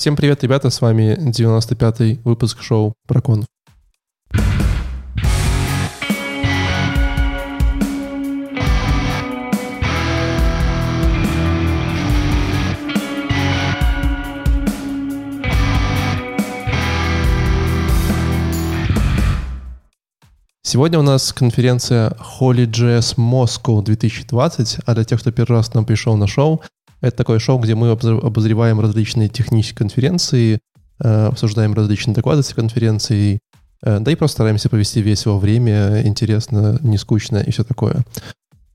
Всем привет, ребята, с вами 95-й выпуск шоу Прокон. Сегодня у нас конференция HolyJS Moscow 2020, а для тех, кто первый раз к нам пришел на шоу, это такое шоу, где мы обозреваем различные технические конференции, э, обсуждаем различные доклады с конференции, э, да и просто стараемся провести весело время, интересно, не скучно и все такое.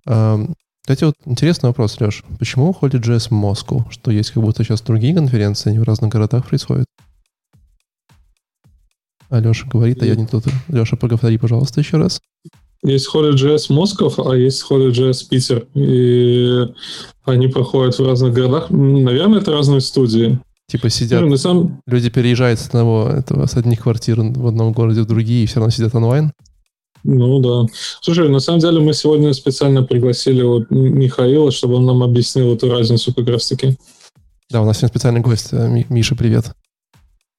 Эм, кстати, вот интересный вопрос, Леш. Почему уходит JS в Москву? Что есть как будто сейчас другие конференции, они в разных городах происходят? А Леша говорит, а я не тут. Леша, поговори, пожалуйста, еще раз. Есть HolyJS Москов, а есть HolyJS Питер. И они проходят в разных городах. Наверное, это разные студии. Типа сидят, ну, самом... люди переезжают с одного, этого, с одних квартир в одном городе в другие и все равно сидят онлайн? Ну да. Слушай, на самом деле мы сегодня специально пригласили вот Михаила, чтобы он нам объяснил эту разницу как раз-таки. Да, у нас сегодня специальный гость. Миша, привет.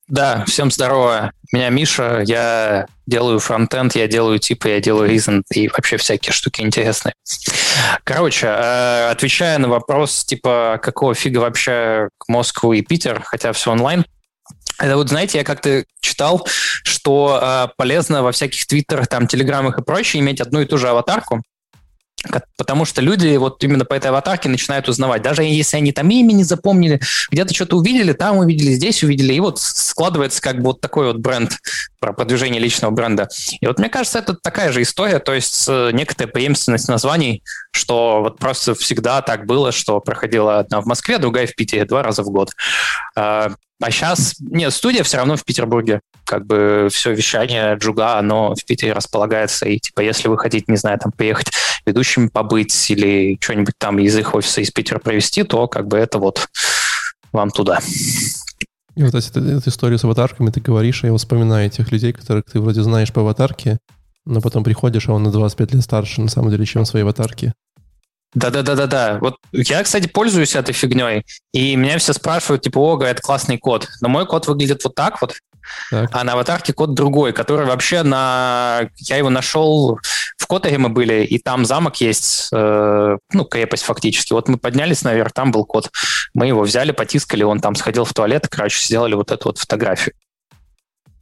Да, всем здорово. Меня Миша, я делаю фронтенд, я делаю типы, я делаю reason и вообще всякие штуки интересные. Короче, э, отвечая на вопрос, типа, какого фига вообще Москву и Питер, хотя все онлайн, это вот, знаете, я как-то читал, что э, полезно во всяких твиттерах, там, телеграммах и прочее иметь одну и ту же аватарку, Потому что люди вот именно по этой аватарке начинают узнавать. Даже если они там имя не запомнили, где-то что-то увидели, там увидели, здесь увидели. И вот складывается как бы вот такой вот бренд про продвижение личного бренда. И вот мне кажется, это такая же история, то есть некоторая преемственность названий, что вот просто всегда так было, что проходила одна в Москве, другая в Питере два раза в год. А, а сейчас, нет, студия все равно в Петербурге. Как бы все вещание Джуга, оно в Питере располагается. И типа, если вы хотите, не знаю, там приехать ведущими побыть или что-нибудь там из их офиса из Питера провести, то как бы это вот вам туда. И вот эту, эту историю с аватарками ты говоришь, и я вспоминаю этих людей, которых ты вроде знаешь по аватарке, но потом приходишь, а он на 25 лет старше, на самом деле, чем в своей аватарке. Да-да-да-да-да. Вот я, кстати, пользуюсь этой фигней, и меня все спрашивают, типа, ого, это классный код. Но мой код выглядит вот так вот, так. а на аватарке код другой, который вообще на... Я его нашел... В Которе мы были, и там замок есть, э, ну, крепость фактически. Вот мы поднялись наверх, там был код. Мы его взяли, потискали, он там сходил в туалет, короче, сделали вот эту вот фотографию.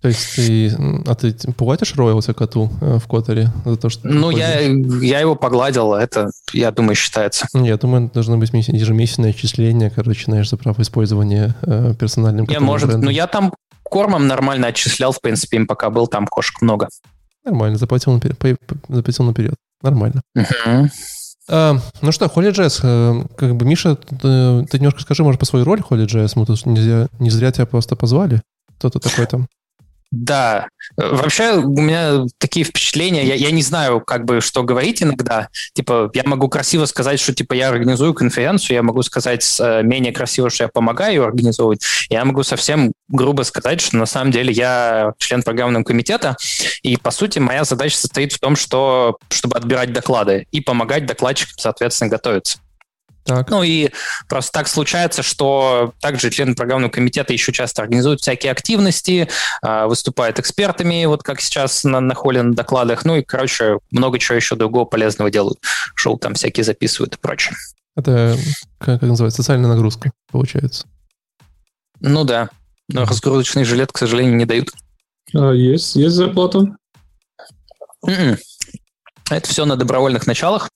То есть ты, а ты платишь роялти коту э, в Которе за то, что... Ну, я, я его погладил, это, я думаю, считается. Я думаю, должно быть ежемесячное отчисление, короче, знаешь, за право использования э, персональным котом. Не, может, брендом. ну я там кормом нормально отчислял, в принципе, им пока был, там кошек много. Нормально, заплатил наперед. Заплатил наперед. Нормально. Uh-huh. А, ну что, HolyJS, э, как бы, Миша, ты, ты немножко скажи, может, по своей роли HolyJS, мы тут нельзя, не зря тебя просто позвали. Кто-то такой там. Да, вообще у меня такие впечатления, я, я не знаю, как бы, что говорить иногда. Типа, я могу красиво сказать, что, типа, я организую конференцию, я могу сказать э, менее красиво, что я помогаю организовывать. Я могу совсем грубо сказать, что на самом деле я член программного комитета, и, по сути, моя задача состоит в том, что, чтобы отбирать доклады и помогать докладчикам, соответственно, готовиться. Так. Ну и просто так случается, что также члены программного комитета еще часто организуют всякие активности, а, выступают экспертами, вот как сейчас на, на холле на докладах, ну и, короче, много чего еще другого полезного делают. Шоу там всякие записывают и прочее. Это, как, как называется, социальная нагрузка, получается. Ну да, но разгрузочный жилет, к сожалению, не дают. А, есть, есть зарплата? Mm-mm. М-м. Это все на добровольных началах.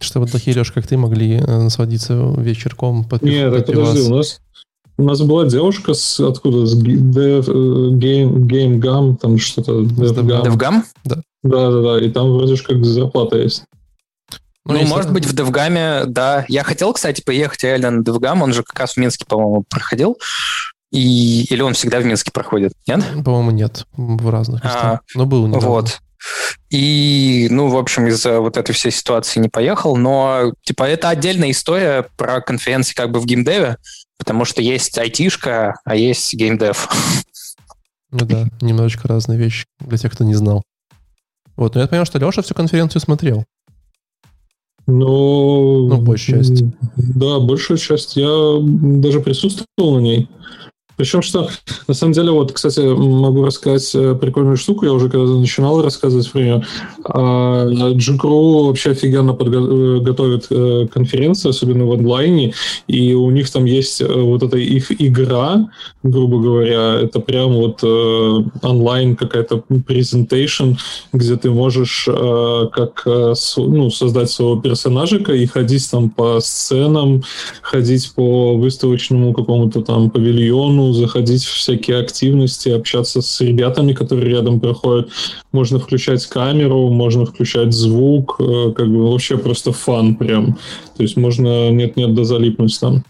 Чтобы такие, Леш, как ты, могли э, сводиться вечерком под Нет, так подожди, у нас, у нас была девушка с откуда? С Dev, Game, DevGAMM, там что-то. DevGAMM? DevGam? Да. Да, да, да. И там вроде как зарплата есть. Ну, ну может быть, в DevGAMM е, да. Я хотел, кстати, поехать реально на DevGAMM. Он же как раз в Минске, по-моему, проходил. И... Или он всегда в Минске проходит, нет? По-моему, нет. В разных местах. А, Но был недавно. Вот. И, ну, в общем, из-за вот этой всей ситуации не поехал. Но, типа, это отдельная история про конференции как бы в геймдеве, потому что есть айтишка, а есть геймдев. Ну да, немножечко разные вещи для тех, кто не знал. Вот, но я понял, что Леша всю конференцию смотрел. Ну, ну, большую часть. Да, большую часть. Я даже присутствовал на ней. Причем, что на самом деле, вот, кстати, могу рассказать э, прикольную штуку, я уже когда начинал рассказывать про нее. Джикру вообще офигенно э, готовит э, конференции, особенно в онлайне, и у них там есть вот эта их игра, грубо говоря, это прям вот онлайн какая-то презентейшн, где ты можешь как ну, создать своего персонажика и ходить там по сценам, ходить по выставочному какому-то там павильону, заходить в всякие активности, общаться с ребятами, которые рядом проходят. Можно включать камеру, можно включать звук, э, как бы вообще просто фан прям. То есть можно нет-нет да залипнуть там.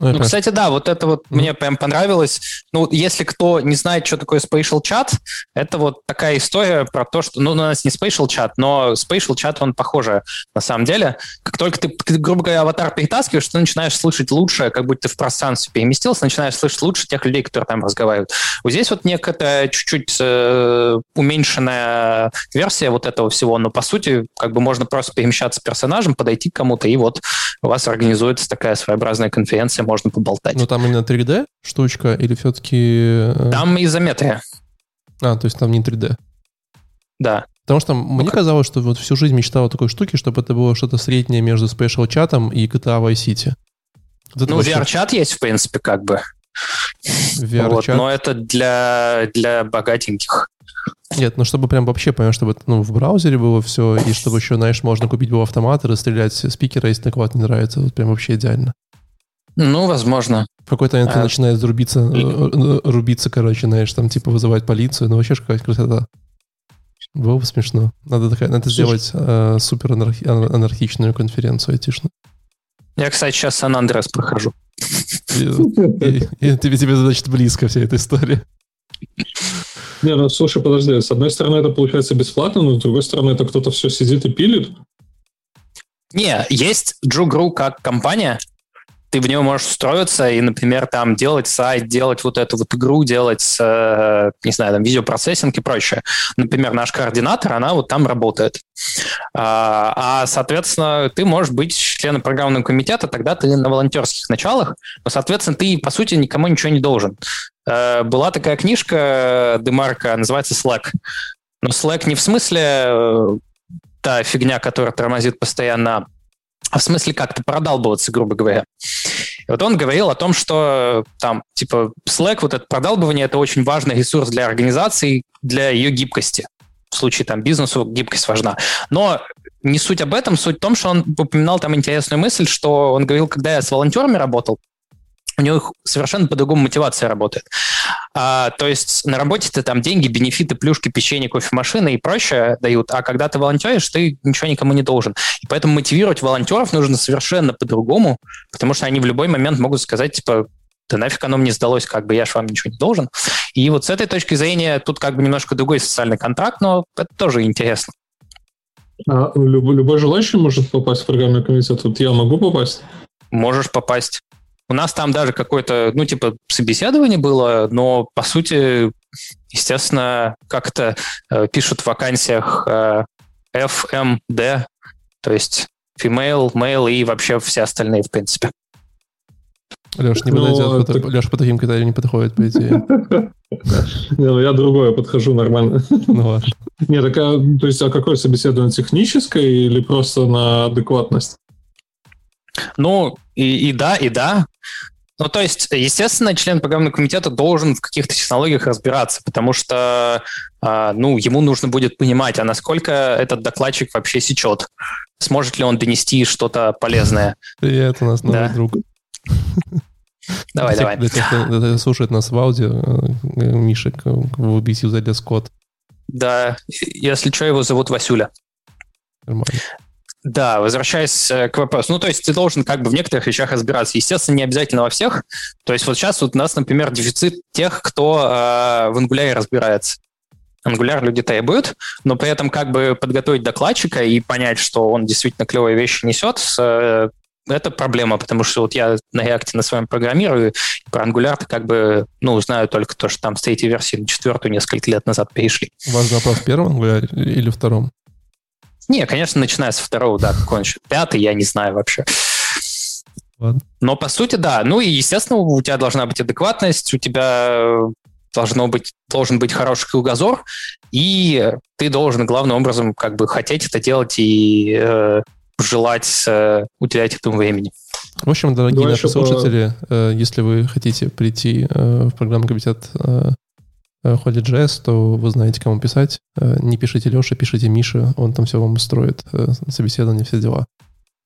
Ну, ну кстати, да, вот это вот mm. мне прям понравилось. Ну, если кто не знает, что такое Spatial Chat, это вот такая история про то, что, ну, у нас не Spatial Chat, но Spatial Chat, он похоже на самом деле. Как только ты, грубо говоря, аватар перетаскиваешь, ты начинаешь слышать лучше, как будто ты в пространстве переместился, начинаешь слышать лучше тех людей, которые там разговаривают. Вот здесь вот некая чуть-чуть э, уменьшенная версия вот этого всего, но по сути, как бы можно просто перемещаться персонажем, подойти к кому-то, и вот у вас организуется такая своеобразная конференция, можно поболтать. Ну, там именно 3D штучка или все-таки... Э, там изометрия. А, то есть там не 3D. Да. Потому что мне ну, казалось, что вот всю жизнь мечтал о такой штуке, чтобы это было что-то среднее между Special чатом и GTA Vice City. Вот ну, VR-чат есть, в принципе, как бы. VR-чат. Вот, но это для, для богатеньких. Нет, ну чтобы прям вообще, понимаешь, чтобы ну, в браузере было все, и чтобы еще, знаешь, можно купить был автомат и расстрелять спикера, если так вот не нравится. Вот прям вообще идеально. Ну, возможно. В какой-то момент а... начинает рубиться, э, э, рубиться, короче, знаешь, там типа вызывать полицию. Ну, вообще какая красота. Было бы смешно. Надо, такая, надо сделать э, супер анархи, анархичную конференцию айтишную. Я, кстати, сейчас Сан-Андрес прохожу. Тебе, тебе, значит, близко вся эта история. Не, ну слушай, подожди. С одной стороны, это получается бесплатно, но с другой стороны, это кто-то все сидит и пилит. Не, есть Джугру как компания, ты в него можешь устроиться и, например, там делать сайт, делать вот эту вот игру, делать, э, не знаю, там видеопроцессинг и прочее. Например, наш координатор, она вот там работает. А, а соответственно, ты можешь быть членом программного комитета, тогда ты на волонтерских началах, но, соответственно, ты, по сути, никому ничего не должен. Э, была такая книжка Демарка, называется Slack. Но Slack не в смысле э, та фигня, которая тормозит постоянно а в смысле как-то продалбываться, грубо говоря. И вот он говорил о том, что там, типа, Slack, вот это продалбывание, это очень важный ресурс для организации, для ее гибкости. В случае там бизнесу гибкость важна. Но не суть об этом, суть в том, что он упоминал там интересную мысль, что он говорил, когда я с волонтерами работал, у них совершенно по-другому мотивация работает. А, то есть на работе ты там деньги, бенефиты, плюшки, печенье, кофемашины и прочее дают, а когда ты волонтеришь, ты ничего никому не должен. И поэтому мотивировать волонтеров нужно совершенно по-другому, потому что они в любой момент могут сказать, типа, да нафиг оно мне сдалось, как бы я же вам ничего не должен. И вот с этой точки зрения тут как бы немножко другой социальный контракт, но это тоже интересно. А любой, любой желающий может попасть в программный комитет? Вот я могу попасть? Можешь попасть. У нас там даже какое-то, ну, типа, собеседование было, но, по сути, естественно, как-то э, пишут в вакансиях э, FMD, то есть female, male и вообще все остальные, в принципе. Леш, не подойдет, ну, так... Леш по таким критериям не подходит, по идее. Не, ну я другое подхожу нормально. Ну ладно. Не, так, а, то есть, а какое собеседование, техническое или просто на адекватность? Ну, и, и да, и да. Ну, то есть, естественно, член программного комитета должен в каких-то технологиях разбираться, потому что, э, ну, ему нужно будет понимать, а насколько этот докладчик вообще сечет. Сможет ли он донести что-то полезное. Привет, у нас новый да. друг. Давай, давай. Для тех, кто слушает нас в аудио, э, Мишек, выбить юзали Скотт. Да, если что, его зовут Васюля. Нормально. Да, возвращаясь э, к вопросу. Ну, то есть ты должен как бы в некоторых вещах разбираться. Естественно, не обязательно во всех. То есть вот сейчас вот у нас, например, дефицит тех, кто э, в Angular разбирается. Angular люди требуют, но при этом как бы подготовить докладчика и понять, что он действительно клевые вещи несет, э, это проблема, потому что вот я на React на своем программирую, про Angular как бы, ну, знаю только то, что там с третьей версии на четвертую несколько лет назад перешли. Важный вопрос в первом Angular или втором? Не, конечно, начиная со второго, да, какой. Пятый, я не знаю вообще. Ладно. Но по сути, да. Ну и, естественно, у тебя должна быть адекватность, у тебя должно быть, должен быть хороший кругозор, и ты должен главным образом как бы хотеть это делать и э, желать э, уделять этому времени. В общем, дорогие Давай наши слушатели, э, если вы хотите прийти э, в программный комитет э, Holy.js, то вы знаете, кому писать. Э, не пишите Леше, пишите Мише, он там все вам устроит, э, собеседование, все дела.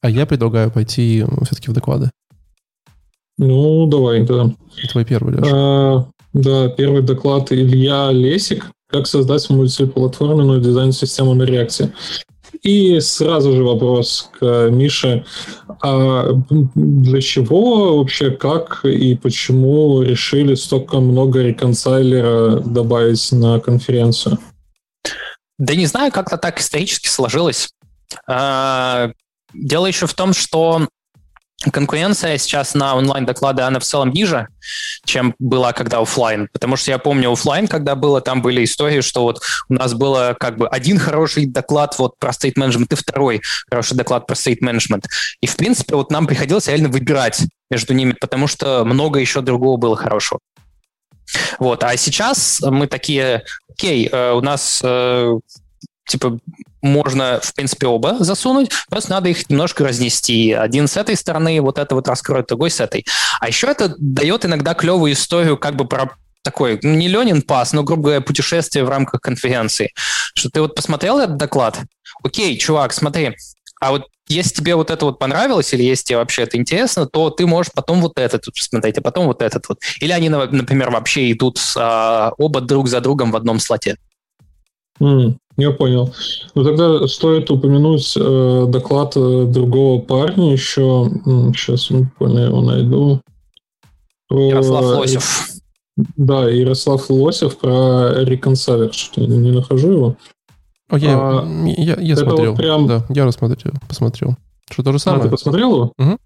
А я предлагаю пойти все-таки в доклады. Ну, давай, да. Твой первый, Леша. А, да, первый доклад Илья Лесик. Как создать мультиплатформенную дизайн-систему на реакции. И сразу же вопрос к Мише. А для чего вообще, как и почему решили столько много реконсайлера добавить на конференцию? Да не знаю, как-то так исторически сложилось. А, дело еще в том, что конкуренция сейчас на онлайн-доклады, она в целом ниже, чем была когда офлайн. Потому что я помню офлайн, когда было, там были истории, что вот у нас было как бы один хороший доклад вот про state management и второй хороший доклад про state management. И, в принципе, вот нам приходилось реально выбирать между ними, потому что много еще другого было хорошего. Вот, а сейчас мы такие, окей, э, у нас э, типа можно, в принципе, оба засунуть, просто надо их немножко разнести. Один с этой стороны вот это вот раскроет, другой с этой. А еще это дает иногда клевую историю как бы про такой, ну, не Ленин пас, но, грубо говоря, путешествие в рамках конференции. Что ты вот посмотрел этот доклад? Окей, чувак, смотри, а вот если тебе вот это вот понравилось, или если тебе вообще это интересно, то ты можешь потом вот этот вот посмотреть, а потом вот этот вот. Или они, например, вообще идут а, оба друг за другом в одном слоте. Mm, я понял. Ну тогда стоит упомянуть э, доклад э, другого парня еще. Сейчас буквально его найду. Ярослав Лосев. Да, Ярослав Лосев про Reconciler. Что не, не нахожу его. О, я, а, я, я смотрел. Вот прям... Да, я рассмотрел, посмотрел. Что то же самое? А, ты посмотрел его? Угу.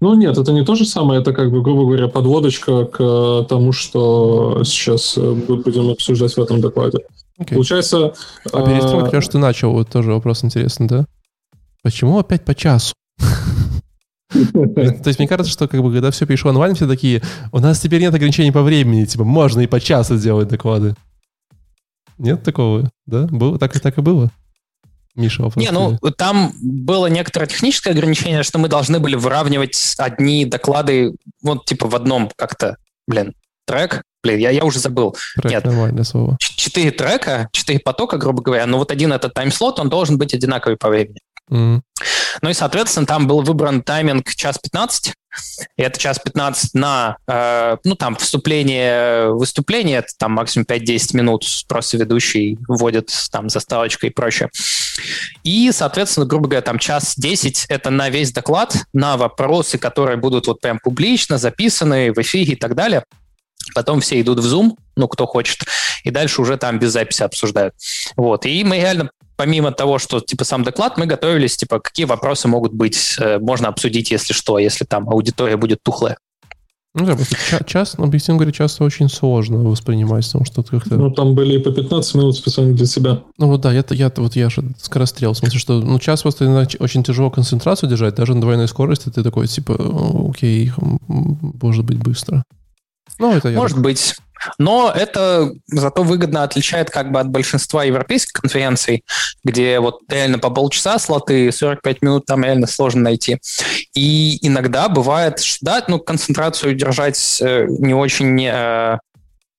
Ну нет, это не то же самое, это как бы, грубо говоря, подводочка к тому, что сейчас э, будем обсуждать в этом докладе. Okay. Получается... А перестройка, а... ты начал, вот тоже вопрос интересный, да? Почему опять по часу? То есть мне кажется, что как бы когда все перешло онлайн, все такие, у нас теперь нет ограничений по времени, типа можно и по часу делать доклады. Нет такого, да? Было, так и так и было. Миша. Не, ну там было некоторое техническое ограничение, что мы должны были выравнивать одни доклады, вот типа в одном как-то, блин, трек. Блин, я, я уже забыл. Трек, Нет, нормальное слово. Четыре трека, четыре потока, грубо говоря, но вот один этот таймслот, он должен быть одинаковый по времени. Ну и, соответственно, там был выбран тайминг час 15, и это час 15 на, э, ну, там, вступление, выступление, это там максимум 5-10 минут, просто ведущий вводит там заставочкой и прочее. И, соответственно, грубо говоря, там час 10 — это на весь доклад, на вопросы, которые будут вот прям публично записаны в эфире и так далее. Потом все идут в Zoom, ну, кто хочет, и дальше уже там без записи обсуждают. Вот. И мы реально помимо того, что типа сам доклад, мы готовились, типа, какие вопросы могут быть, э, можно обсудить, если что, если там аудитория будет тухлая. Ну да, просто час, объективно говоря, часто очень сложно воспринимать, потому что как-то... Ну, там были и по 15 минут специально для себя. Ну вот да, я, я, вот я же скорострел, в смысле, что ну, час просто очень тяжело концентрацию держать, даже на двойной скорости ты такой, типа, окей, может быть, быстро. Ну, это я Может так. быть. Но это зато выгодно отличает как бы от большинства европейских конференций, где вот реально по полчаса слоты, 45 минут там реально сложно найти. И иногда бывает, что да, ну, концентрацию держать э, не очень э,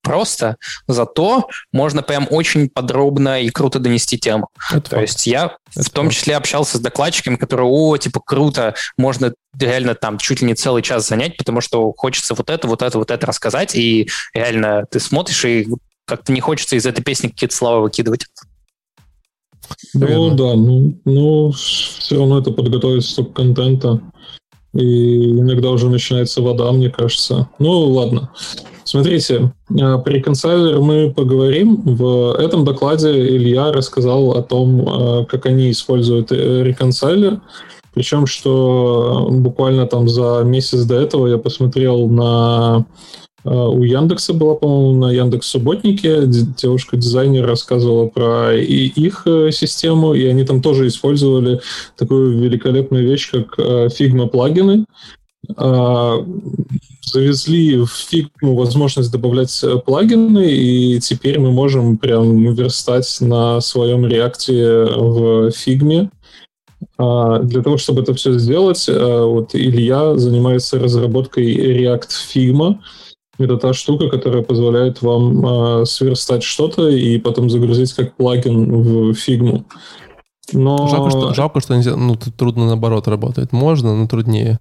просто, зато можно прям очень подробно и круто донести тему. Это То факт. есть я Это в том факт. числе общался с докладчиками, которые, о, типа, круто, можно реально там чуть ли не целый час занять, потому что хочется вот это, вот это, вот это рассказать, и реально ты смотришь, и как-то не хочется из этой песни какие-то слова выкидывать. Ну да, ну, ну все равно это подготовить столько контента. И иногда уже начинается вода, мне кажется. Ну, ладно. Смотрите, э, при консайлер мы поговорим. В этом докладе Илья рассказал о том, э, как они используют реконсайлер. Причем, что буквально там за месяц до этого я посмотрел на э, у Яндекса была, по-моему, на Яндекс Субботнике девушка-дизайнер рассказывала про и их систему, и они там тоже использовали такую великолепную вещь, как Figma плагины, завезли в фигму возможность добавлять плагины, и теперь мы можем прям верстать на своем реакте в фигме. Для того, чтобы это все сделать, вот Илья занимается разработкой React Figma, это та штука, которая позволяет вам э, сверстать что-то и потом загрузить как плагин в фигму. Но... Жалко, что, жалко, что нельзя, ну, трудно наоборот работает. Можно, но труднее.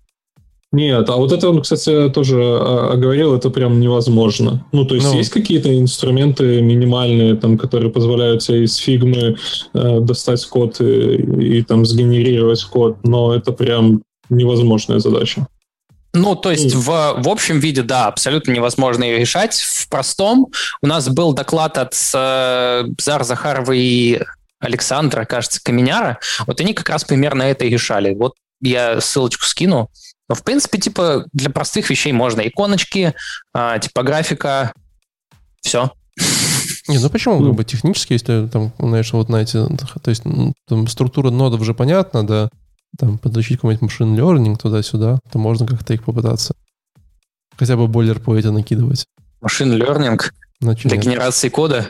Нет, а вот это он, кстати, тоже оговорил, это прям невозможно. Ну, то есть ну, есть какие-то инструменты минимальные, там, которые позволяют тебе из фигмы э, достать код и, и там сгенерировать код, но это прям невозможная задача. Ну, то есть в, в общем виде, да, абсолютно невозможно ее решать. В простом у нас был доклад от э, Зар Захарова и Александра, кажется, Каменяра. Вот они как раз примерно это и решали. Вот я ссылочку скину. Но, в принципе, типа, для простых вещей можно. Иконочки, э, типографика, все. Не, ну почему? Как бы технически, если там, знаешь, вот на эти, то есть там, структура нодов же понятна, да, там, подключить какой-нибудь машин learning туда-сюда, то можно как-то их попытаться. Хотя бы бойлер по эти накидывать. Машин learning Значит, для генерации кода?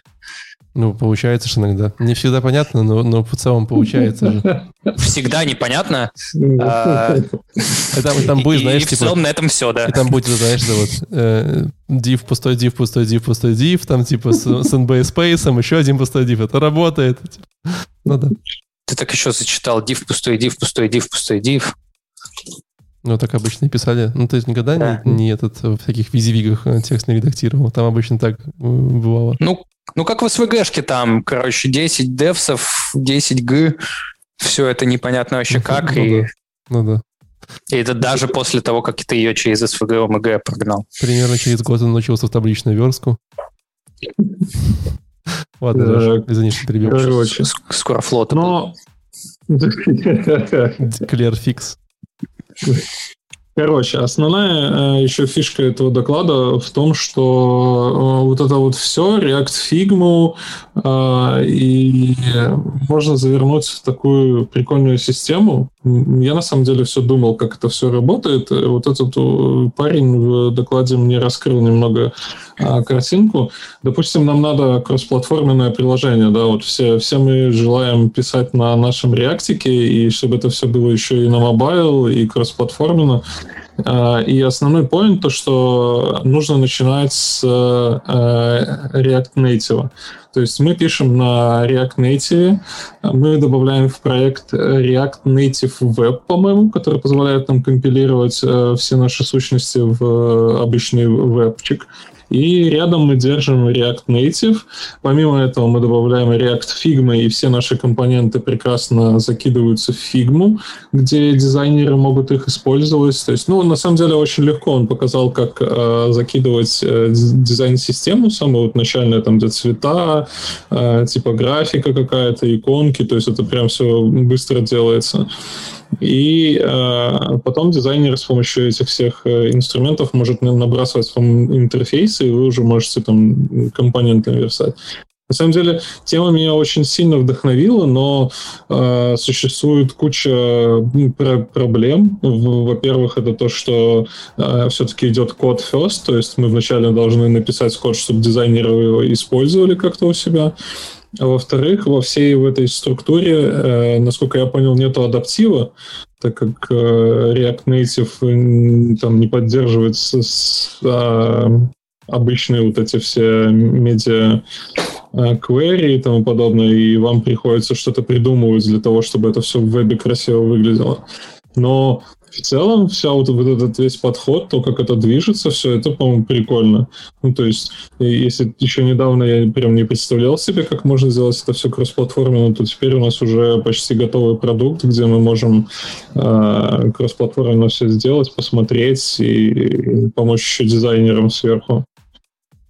Ну, получается же иногда. Не всегда понятно, но, но в целом получается же. Всегда непонятно. А, там, там будет, знаешь, типа... в целом на этом все, да. И там будет, знаешь, вот э, div, пустой div, пустой div, пустой div, там типа с, с NB Space, еще один пустой div. Это работает. Ну да. Ты так еще зачитал div, пустой div, пустой div, пустой div. Ну, так обычно писали. Ну, то есть никогда да. не, не этот в таких визивигах э, текст не редактировал. Там обычно так э, бывало. Ну, ну как в SVG-шке там, короче, 10 девсов, 10 г, все это непонятно вообще как. Ну, и... да. ну да. И это даже после того, как ты ее через SVG OMG прогнал. Примерно через год он научился в табличную верстку. Ладно, Леша, извини, что перебил. Короче. Скоро флот. Но... Клерфикс. Короче, основная э, еще фишка этого доклада в том, что э, вот это вот все, React Figma, э, и можно завернуть в такую прикольную систему. Я на самом деле все думал, как это все работает. Вот этот парень в докладе мне раскрыл немного картинку. Допустим, нам надо кроссплатформенное приложение, да, вот все, все мы желаем писать на нашем реактике, и чтобы это все было еще и на mobile, и кроссплатформенно. А, и основной point то, что нужно начинать с э, React Native. То есть мы пишем на React Native, мы добавляем в проект React Native Web, по-моему, который позволяет нам компилировать э, все наши сущности в обычный вебчик. И рядом мы держим React Native. Помимо этого мы добавляем React Figma, и все наши компоненты прекрасно закидываются в Figma, где дизайнеры могут их использовать. То есть, ну, на самом деле, очень легко. Он показал, как э, закидывать э, дизайн-систему, самую вот начальную, там, где цвета, э, типографика какая-то, иконки. То есть это прям все быстро делается. И э, потом дизайнер с помощью этих всех э, инструментов может набрасывать вам интерфейсы, и вы уже можете там компоненты верстать. На самом деле, тема меня очень сильно вдохновила, но э, существует куча про- проблем. Во-первых, это то, что э, все-таки идет код first, то есть мы вначале должны написать код, чтобы дизайнеры его использовали как-то у себя. А во-вторых, во всей в этой структуре, э, насколько я понял, нету адаптива, так как э, React Native там не поддерживает с, а, обычные вот эти все медиа э, query и тому подобное, и вам приходится что-то придумывать для того, чтобы это все в вебе красиво выглядело. Но в целом вся вот, вот этот весь подход, то, как это движется, все это, по-моему, прикольно. Ну, то есть, если еще недавно я прям не представлял себе, как можно сделать это все кроссплатформенно, то теперь у нас уже почти готовый продукт, где мы можем э, кроссплатформенно все сделать, посмотреть и помочь еще дизайнерам сверху.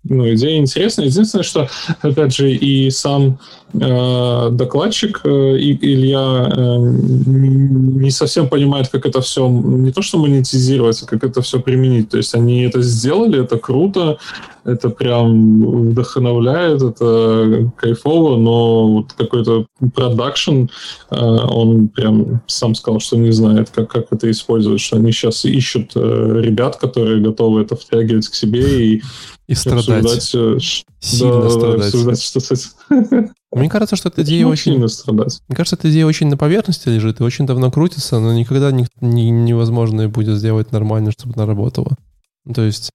Ну, идея интересная. Единственное, что, опять же, и сам докладчик э, Илья э, не совсем понимает, как это все, не то что монетизировать, а как это все применить. То есть они это сделали, это круто, это прям вдохновляет, это кайфово, но вот какой-то продакшн, он прям сам сказал, что не знает, как, как это использовать, что они сейчас ищут ребят, которые готовы это втягивать к себе и и страдать. Обсуждать, Сильно да, страдать. обсуждать, что с этим. Мне кажется, что эта идея Ну, очень... сильно страдать. Мне кажется, эта идея очень на поверхности лежит и очень давно крутится, но никогда не, не- невозможно будет сделать нормально, чтобы она работала. Ну, То есть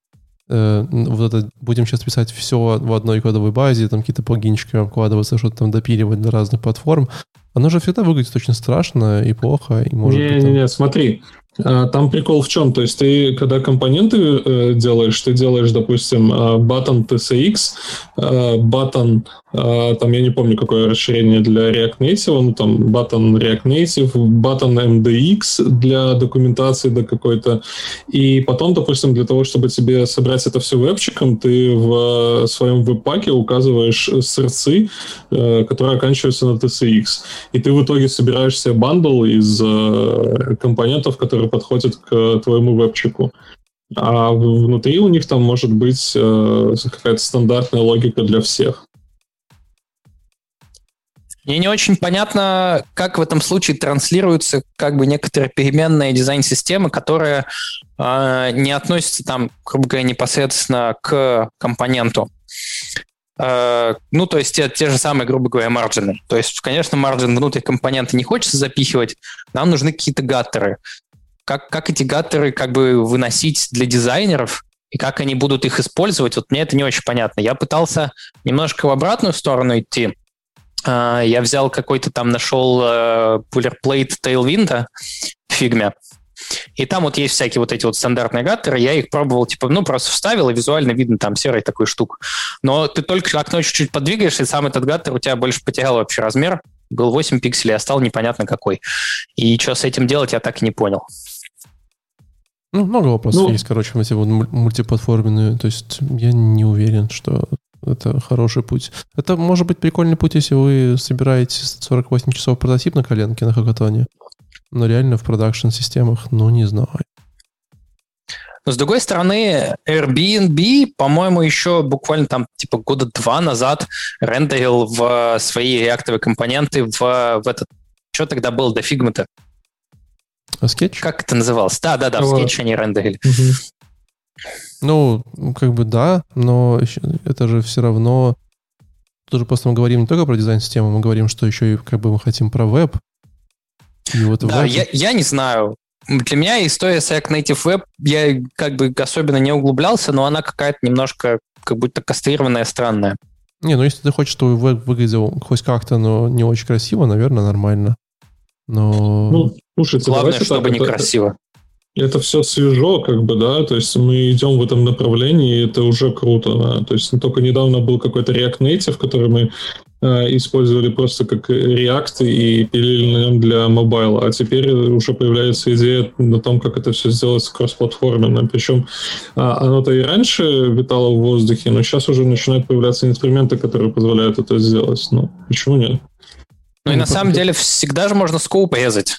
э, вот это будем сейчас писать все в одной кодовой базе, там какие-то плагинчики обкладываться, что-то там допиливать для разных платформ. Оно же всегда выглядит очень страшно и плохо, и может быть... там- Не-не-не, смотри. А, Там прикол в чем? То есть ты, когда компоненты э, делаешь, ты делаешь, допустим, button TCX, а, button, там я не помню, какое расширение для React Native, ну там button React Native, button MDX для документации до какой-то. И потом, допустим, для того, чтобы тебе собрать это все вебчиком, ты в э, своем веб-паке указываешь сорцы, э, которые оканчиваются на TCX. И ты в итоге собираешь себе бандл из э, компонентов, которые подходят к твоему вебчику. А внутри у них там может быть э, какая-то стандартная логика для всех. Мне не очень понятно, как в этом случае транслируются как бы некоторые переменные дизайн-системы, которые э, не относятся там, грубо говоря, непосредственно к компоненту. Э, ну, то есть те, те же самые, грубо говоря, марджины. То есть, конечно, марджин внутрь компонента не хочется запихивать, нам нужны какие-то гаттеры. Как, как эти гаттеры как бы выносить для дизайнеров, и как они будут их использовать, вот мне это не очень понятно. Я пытался немножко в обратную сторону идти, а, я взял какой-то там, нашел э, boilerplate Tailwind в фигме, и там вот есть всякие вот эти вот стандартные гаттеры, я их пробовал, типа, ну, просто вставил, и визуально видно там серый такой штук. Но ты только окно чуть-чуть подвигаешь, и сам этот гаттер у тебя больше потерял вообще размер, был 8 пикселей, а стал непонятно какой. И что с этим делать, я так и не понял. Ну, много вопросов Ну- есть, короче, в эти вот муль- мультиплатформенные. То есть я не уверен, что это хороший путь. Это может быть прикольный путь, если вы собираете 48 часов прототип на коленке на хакатоне. Но реально в продакшн-системах, ну, не знаю. Но с другой стороны, Airbnb, по-моему, еще буквально там типа года два назад рендерил в свои реактовые компоненты в, в этот... Что тогда было до фигмы-то? Скетч? Как это называлось? Да, да, да, в скетче они рендерили. Ну, как бы да, но это же все равно... Тут же просто мы говорим не только про дизайн-систему, мы говорим, что еще и как бы мы хотим про веб. И вот Да, веб- я, я не знаю. Для меня история с React Native Web, я как бы особенно не углублялся, но она какая-то немножко как будто кастрированная, странная. Не, ну если ты хочешь, чтобы веб выглядел хоть как-то, но не очень красиво, наверное, нормально. Но... Ну, слушайте, Главное, чтобы так, это- некрасиво. Это все свежо, как бы, да, то есть мы идем в этом направлении, и это уже круто, да. То есть только недавно был какой-то React Native, который мы э, использовали просто как React и пилили на нем для мобайла, а теперь уже появляется идея на том, как это все сделать кроссплатформенно. Причем а, оно-то и раньше витало в воздухе, но сейчас уже начинают появляться инструменты, которые позволяют это сделать. Ну, почему нет? Ну и на самом деле всегда же можно скоуп резать.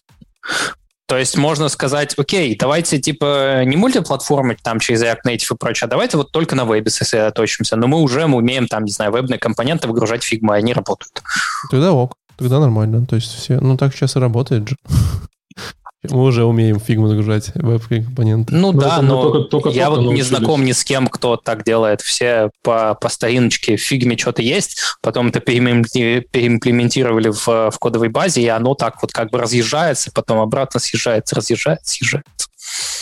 То есть можно сказать, окей, давайте типа не мультиплатформы там через React Native и прочее, а давайте вот только на вебе сосредоточимся. Но мы уже умеем там, не знаю, вебные компоненты выгружать и они работают. Тогда ок, тогда нормально. То есть все, ну так сейчас и работает же. Мы уже умеем в фигму загружать веб-компоненты. Ну Ну, да, но только- только- я только вот не научились. знаком ни с кем, кто так делает. Все по, по стариночке в фигме что-то есть, потом это переимплементировали в, в кодовой базе, и оно так вот как бы разъезжается, потом обратно съезжается, разъезжается, съезжается.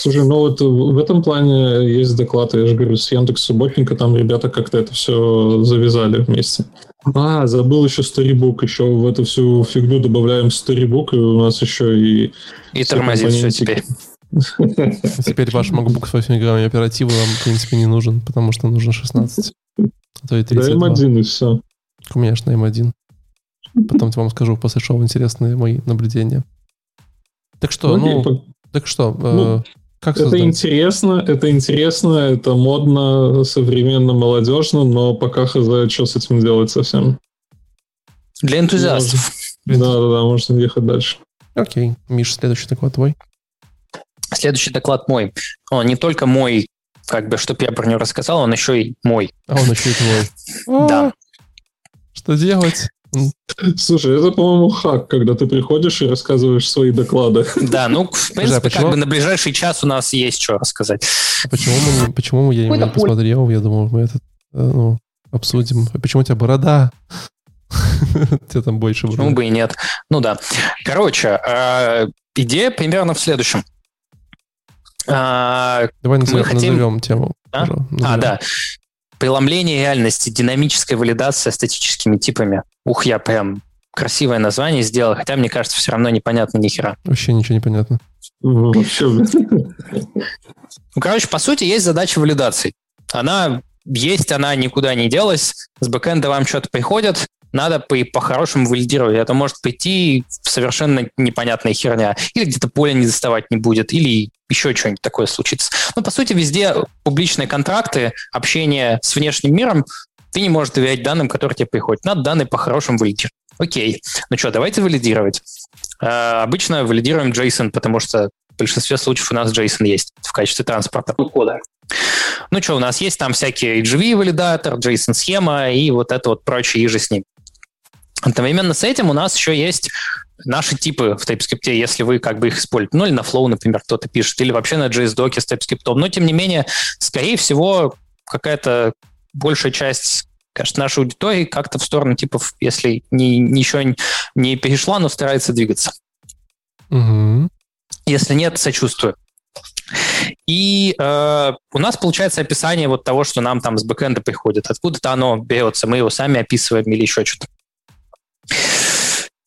Слушай, ну вот в этом плане есть доклад, я же говорю, с Яндекс Субботника, там ребята как-то это все завязали вместе. А, забыл еще Storybook, еще в эту всю фигню добавляем Storybook, и у нас еще и... И Все тормозит все компонентики. теперь. Теперь ваш MacBook с 8 гигабами оперативы вам, в принципе, не нужен, потому что нужно 16. А то и Да, 32. М1 и все. У меня аж на M1. Потом вам скажу после шоу интересные мои наблюдения. Так что, ну, так что, как это интересно, это интересно, это модно, современно, молодежно, но пока хз, что с этим делать совсем. Для энтузиастов. Да-да-да, можно ехать дальше. Окей. Миш, следующий доклад твой. Следующий доклад мой. Он не только мой, как бы, что я про него рассказал, он еще и мой. А он еще и твой. Да. Что делать? Слушай, это, по-моему, хак, когда ты приходишь и рассказываешь свои доклады. Да, ну, в принципе, как бы на ближайший час у нас есть что рассказать. А почему, мы, почему я не посмотрел? Я думал, мы это э, ну, обсудим. А Почему у тебя борода? У тебя там больше Почему бороды. бы и нет? Ну да. Короче, э, идея примерно в следующем. А, Давай назовем, хотим- назовем тему. А? А, да. Преломление реальности, динамическая валидация статическими типами. Ух, я прям красивое название сделал, хотя, мне кажется, все равно непонятно ни хера. Вообще ничего не понятно. Вообще, Ну, короче, по сути, есть задача валидации. Она есть, она никуда не делась. С бэкэнда вам что-то приходит, надо по- по-хорошему валидировать. Это может прийти в совершенно непонятная херня. Или где-то поле не доставать не будет, или еще что-нибудь такое случится. Ну, по сути, везде публичные контракты, общение с внешним миром, ты не можешь доверять данным, которые тебе приходят. Надо данные по-хорошему валидировать. Окей. Ну что, давайте валидировать. Э, обычно валидируем JSON, потому что в большинстве случаев у нас JSON есть в качестве транспорта. кода. Ну что, у нас есть там всякие HV-валидатор, JSON-схема и вот это вот прочее иже с ним. Одновременно с этим у нас еще есть наши типы в TypeScript, если вы как бы их используете. Ну или на Flow, например, кто-то пишет, или вообще на JS-доке с TypeScript. Но, тем не менее, скорее всего, какая-то большая часть кажется, нашей аудитории как-то в сторону типов, если не, ничего не перешла, но старается двигаться. Мгм. Если нет, сочувствую. И э, у нас получается описание вот того, что нам там с бэкэнда приходит. Откуда-то оно берется, мы его сами описываем или еще что-то.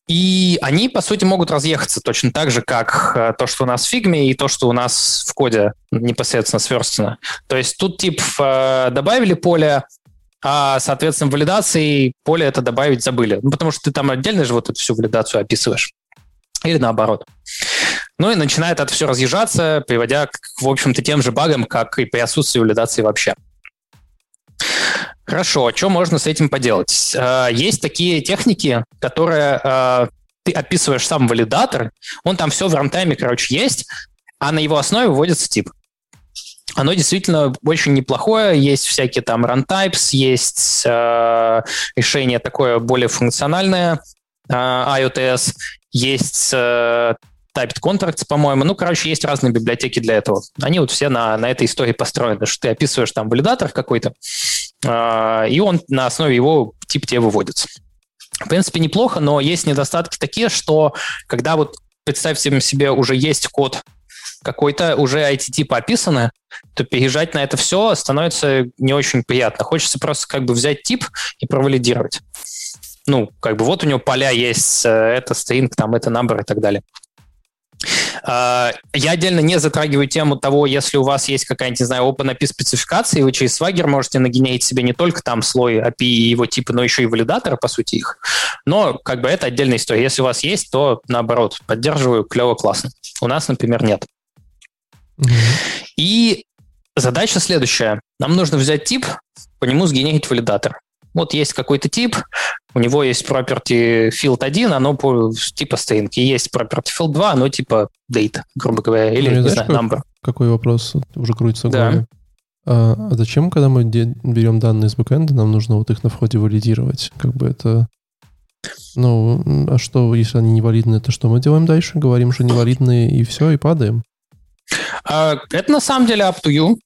И они, по сути, могут разъехаться точно так же, как э, то, что у нас в фигме, и то, что у нас в коде непосредственно сверстано. То есть тут тип э, добавили поле, а, соответственно, валидации поле это добавить забыли. Ну, потому что ты там отдельно же вот эту всю валидацию описываешь. Или наоборот. Ну и начинает это все разъезжаться, приводя к, в общем-то, тем же багам, как и при отсутствии валидации вообще. Хорошо, что можно с этим поделать? Э, Есть такие техники, которые э, ты описываешь сам валидатор, он там все в рантайме, короче, есть, а на его основе вводится тип. Оно действительно очень неплохое, есть всякие там runtypes, есть э, решение такое более функциональное, э, IOTS, есть э, Typed Contracts, по-моему. Ну, короче, есть разные библиотеки для этого. Они вот все на, на этой истории построены, что ты описываешь там валидатор какой-то, э, и он на основе его тип тебе выводится. В принципе, неплохо, но есть недостатки такие, что когда вот представьте себе, уже есть код какой-то, уже эти типы описаны, то переезжать на это все становится не очень приятно. Хочется просто как бы взять тип и провалидировать. Ну, как бы вот у него поля есть, э, это string, там, это number и так далее. А, Я отдельно не затрагиваю тему того, если у вас есть какая-нибудь, не знаю, OpenAPI спецификация, и вы через Swagger можете нагенерить себе не только там слой API и его типы, но еще и валидаторы, по сути, их. Но как бы это отдельная история. Если у вас есть, то наоборот, поддерживаю, клево, классно. У нас, например, нет. И задача следующая. Нам нужно взять тип, по нему сгенерить валидатор. Вот есть какой-то тип, у него есть property field 1, оно по типа string, и есть property field 2, оно типа date, грубо говоря, или, Ну, не знаешь, знаю, number. Какой вопрос уже крутится в Да. голове? А, а зачем, когда мы берем данные из бэкэнда, нам нужно вот их на входе валидировать? Как бы это... Ну, а что, если они невалидны, то что мы делаем дальше? Говорим, что невалидные, и все, и падаем. А, Это на самом деле up to you.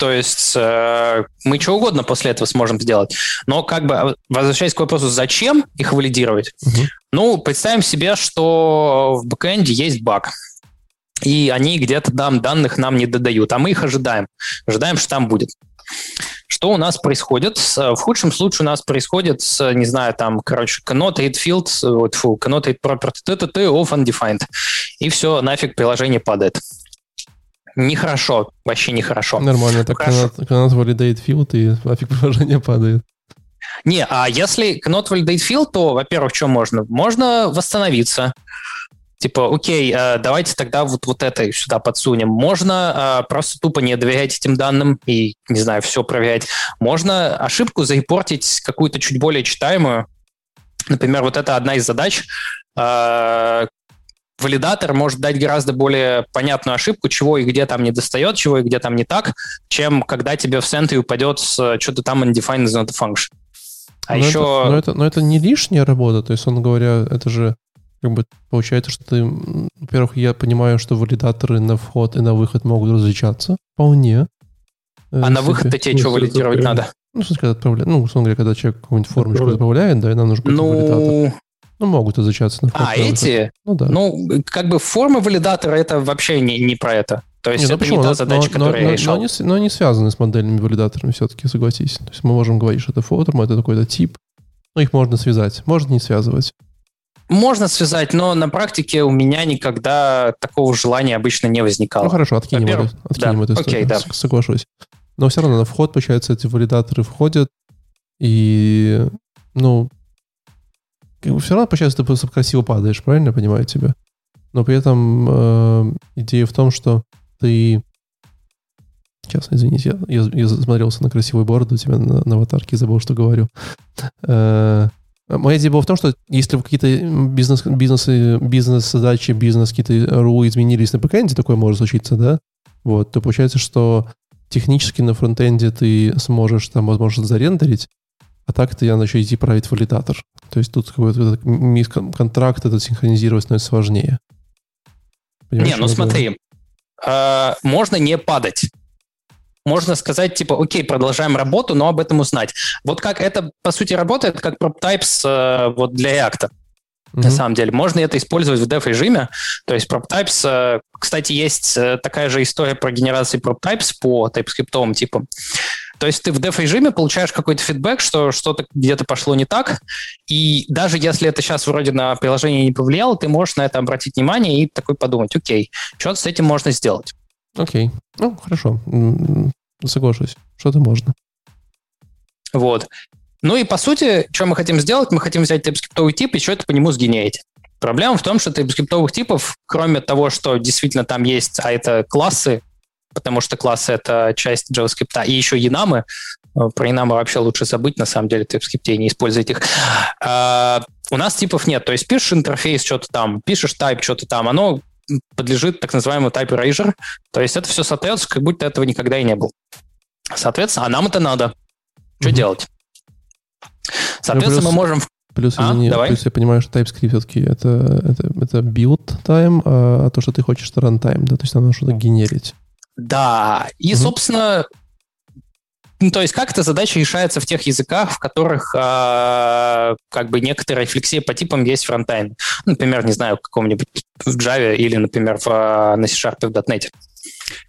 То есть э, мы что угодно после этого сможем сделать. Но как бы а, возвращаясь к вопросу, зачем их валидировать? Мгм. Ну, представим себе, что в бэкэнде есть баг. И они где-то там данных нам не додают, а мы их ожидаем. Ожидаем, что там будет. Что у нас происходит? С- В худшем случае у нас происходит, не знаю, там, короче, connotate field, э, вот, фу, connotate property, т-т-т, off undefined. И все, нафиг приложение падает. Нехорошо, вообще нехорошо. Нормально, так Хорошо. канат, канат validate field, и нафиг приложение падает. Не, а если cannot validate field, то, во-первых, что можно? Можно восстановиться. Типа, окей, э, давайте тогда вот, вот это сюда подсунем. Можно э, просто тупо не доверять этим данным и, не знаю, все проверять. Можно ошибку зарепортить какую-то чуть более читаемую, Например, вот это одна из задач. Э, валидатор может дать гораздо более понятную ошибку, чего и где там не достает, чего и где там не так, чем когда тебе в центре упадет что-то там undefined is not a function. А но еще... Это, но, это, но это не лишняя работа, то есть, он говоря, это же как бы получается, что ты, во-первых, я понимаю, что валидаторы на вход и на выход могут различаться вполне. Э, а на выход-то тебе что валидировать надо? Ну, в смысле, когда отправляет, ну, условно говоря, когда человек какую-нибудь формочку отправляет, да, и нам нужен ну... валидатор. Ну, могут различаться на вход. А, эти? Ну, да. Ну, как бы формы валидатора это вообще не, не про это. То есть не, ну это ну, не та задача, но, которую но, я решал. Но они, но они связаны с модельными валидаторами все-таки, согласись. То есть мы можем говорить, что это форма, это какой-то тип. Но их можно связать, можно не связывать. Можно связать, но на практике у меня никогда такого желания обычно не возникало. Ну хорошо, откинем, это, откинем да. эту историю, Окей, да. соглашусь. Но все равно на вход, получается, эти валидаторы входят, и, ну, все равно, получается, ты просто красиво падаешь, правильно я понимаю тебя? Но при этом э, идея в том, что ты... Сейчас, извините, я, я, я смотрелся на красивую бороду у тебя на, на аватарке забыл, что говорю. Э, Моя идея была в том, что если какие-то бизнес, бизнесы, бизнес-задачи, бизнес какие-то рулы изменились на бэкэнде, такое может случиться, да, вот, то получается, что технически на фронтенде ты сможешь там, возможно, зарендерить, а так ты надо еще идти править валидатор. То есть тут какой-то контракт этот синхронизировать становится сложнее. Понимаешь, не, ну смотри, э, можно не падать можно сказать, типа, окей, продолжаем работу, но об этом узнать. Вот как это, по сути, работает, как PropTypes э, вот для React. Mm-hmm. На самом деле, можно это использовать в dev-режиме. То есть PropTypes, э, кстати, есть э, такая же история про генерацию PropTypes по TypeScript типам. То есть ты в деф-режиме получаешь какой-то фидбэк, что что-то где-то пошло не так, и даже если это сейчас вроде на приложение не повлияло, ты можешь на это обратить внимание и такой подумать, окей, что с этим можно сделать. Окей. Ну, хорошо. Соглашусь. Что-то можно. Вот. Ну и по сути, что мы хотим сделать? Мы хотим взять TypeScript тип и что-то по нему сгенерить. Проблема в том, что TypeScript типов, кроме того, что действительно там есть, а это классы, потому что классы — это часть JavaScript, и еще янамы, э, про янамы вообще лучше забыть, на самом деле, в TypeScript и не использовать их. А, у нас типов нет. То есть пишешь интерфейс, что-то там, пишешь type, что-то там, оно подлежит так называемому type erasure. То есть это все соответствует, как будто этого никогда и не было. Соответственно, а нам это надо. Что mm-hmm. делать? Соответственно, ну, плюс, мы можем... Плюс, а, извини, давай. плюс я понимаю, что TypeScript все-таки это, это, это build time, а, а то, что ты хочешь, это runtime, да? То есть надо что-то генерить. Да, и, mm-hmm. собственно, ну, то есть как эта задача решается в тех языках, в которых э, как бы некоторая рефлексия по типам есть фронтайн. Например, не знаю, в каком-нибудь в Java или, например, в, на C-Sharp в .NET.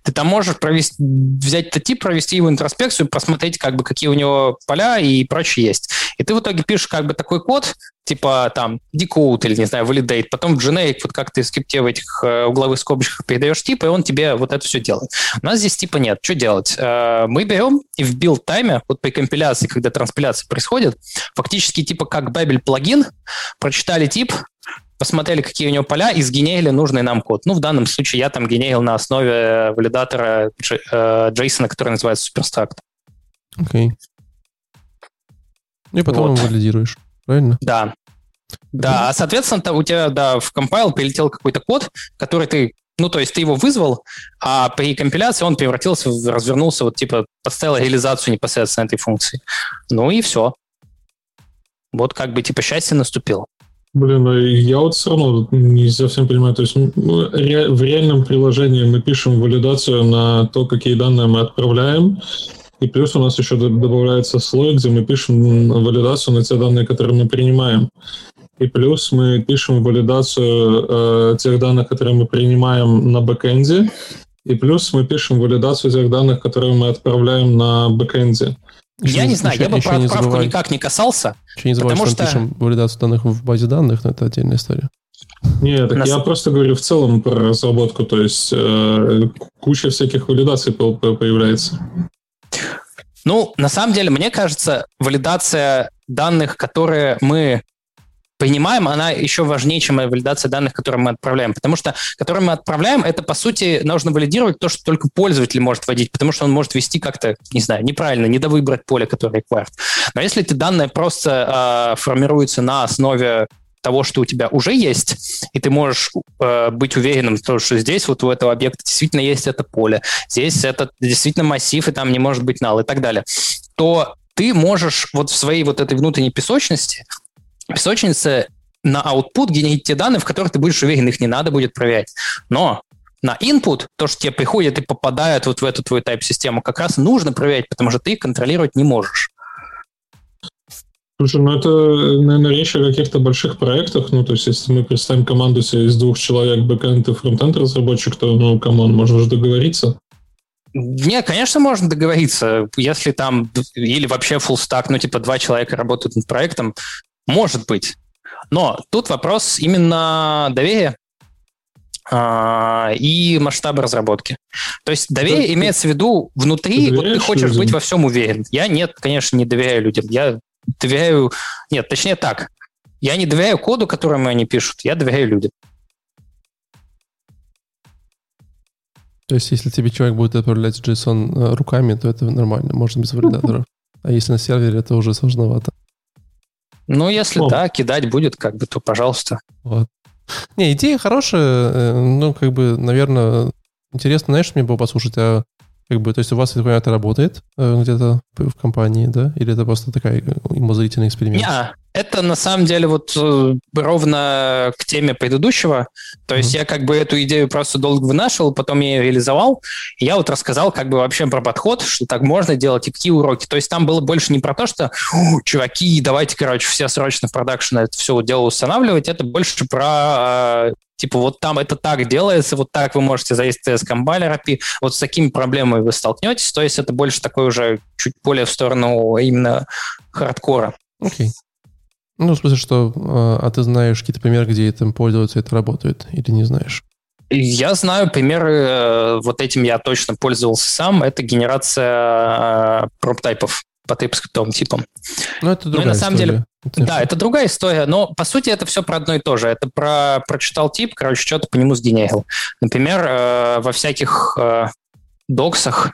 Ты там можешь провести, взять тип, провести его интроспекцию, посмотреть, как бы, какие у него поля и прочее есть. И ты в итоге пишешь как бы такой код, типа там decode или, не знаю, validate, потом в generic, вот как ты в скрипте в этих э, угловых скобочках передаешь тип, и он тебе вот это все делает. У нас здесь типа нет. Что делать? Э, мы берем и в build тайме, вот при компиляции, когда транспиляция происходит, фактически типа как Babel плагин, прочитали тип, посмотрели, какие у него поля, и сгенерили нужный нам код. Ну, в данном случае я там генерил на основе валидатора JSON, который называется Superstruct. Окей. Okay. И потом вот. его валидируешь, правильно? Да. Да, а, соответственно, у тебя да, в компайл прилетел какой-то код, который ты ну, то есть ты его вызвал, а при компиляции он превратился, развернулся, вот типа подставил реализацию непосредственно этой функции. Ну и все. Вот как бы типа счастье наступило. Блин, а я вот все равно не совсем понимаю. То есть в реальном приложении мы пишем валидацию на то, какие данные мы отправляем, и плюс у нас еще добавляется слой, где мы пишем валидацию на те данные, которые мы принимаем. И плюс мы пишем валидацию э, тех данных, которые мы принимаем на бэкэнде. И плюс мы пишем валидацию тех данных, которые мы отправляем на бэкэнде. Я не знаю, я бы про отправку забывай, никак не касался. Еще не забывай, потому что, что... мы пишем валидацию данных в базе данных, но это отдельная история. Нет, так Нас... я просто говорю в целом про разработку, то есть э, куча всяких валидаций появляется. Ну, на самом деле, мне кажется, валидация данных, которые мы понимаем, она еще важнее, чем валидация данных, которые мы отправляем. Потому что, которые мы отправляем, это, по сути, нужно валидировать то, что только пользователь может вводить, потому что он может вести как-то, не знаю, неправильно, не довыбрать поле, которое required. Но если эти данные просто э, формируются на основе того, что у тебя уже есть, и ты можешь э, быть уверенным, в том, что здесь вот у этого объекта действительно есть это поле, здесь это действительно массив, и там не может быть нал и так далее, то ты можешь вот в своей вот этой внутренней песочности, песочнице на output генерить те данные, в которых ты будешь уверен, их не надо будет проверять. Но на input, то, что тебе приходит и попадает вот в эту твою type-систему, как раз нужно проверять, потому что ты их контролировать не можешь. Слушай, ну это, наверное, речь о каких-то больших проектах. Ну, то есть, если мы представим команду себе из двух человек, бэкэнд и фронтенд разработчик, то, ну, come on, можно же договориться. Не, конечно, можно договориться. Если там, или вообще full stack, ну, типа, два человека работают над проектом, может быть. Но тут вопрос именно доверия а, и масштаба разработки. То есть доверие ты, имеется в виду внутри, ты вот ты хочешь людям? быть во всем уверен. Я нет, конечно, не доверяю людям. Я доверяю... Нет, точнее так. Я не доверяю коду, которому они пишут. Я доверяю людям. То есть, если тебе человек будет отправлять JSON э, руками, то это нормально, можно без валидаторов. А если на сервере, это уже сложновато. Ну, если О. да, кидать будет, как бы, то пожалуйста. Вот. Не, идея хорошая, э, ну, как бы, наверное, интересно, знаешь, мне было послушать, а как бы, то есть у вас, я это работает э, где-то в компании, да? Или это просто такая умозрительный эксперимент? Не, это на самом деле вот э, ровно к теме предыдущего. То есть mm-hmm. я как бы эту идею просто долго вынашивал, потом я ее реализовал. И я вот рассказал как бы вообще про подход, что так можно делать и какие уроки. То есть там было больше не про то, что чуваки, давайте, короче, все срочно в продакшн это все дело устанавливать. Это больше про э, типа вот там это так делается, вот так вы можете завести с компайлер API, вот с такими проблемами вы столкнетесь, то есть это больше такой уже чуть более в сторону именно хардкора. Окей. Okay. Ну, в смысле, что... А, а ты знаешь какие-то примеры, где этим пользуются, это работает, или не знаешь? Я знаю примеры, э, вот этим я точно пользовался сам, это генерация проптайпов по TypeScript типам. Ну, это другая ну, на самом история. деле, это да, это другая история, но по сути это все про одно и то же. Это про прочитал тип, короче, что-то по нему сгенерил. Например, э, во всяких э, доксах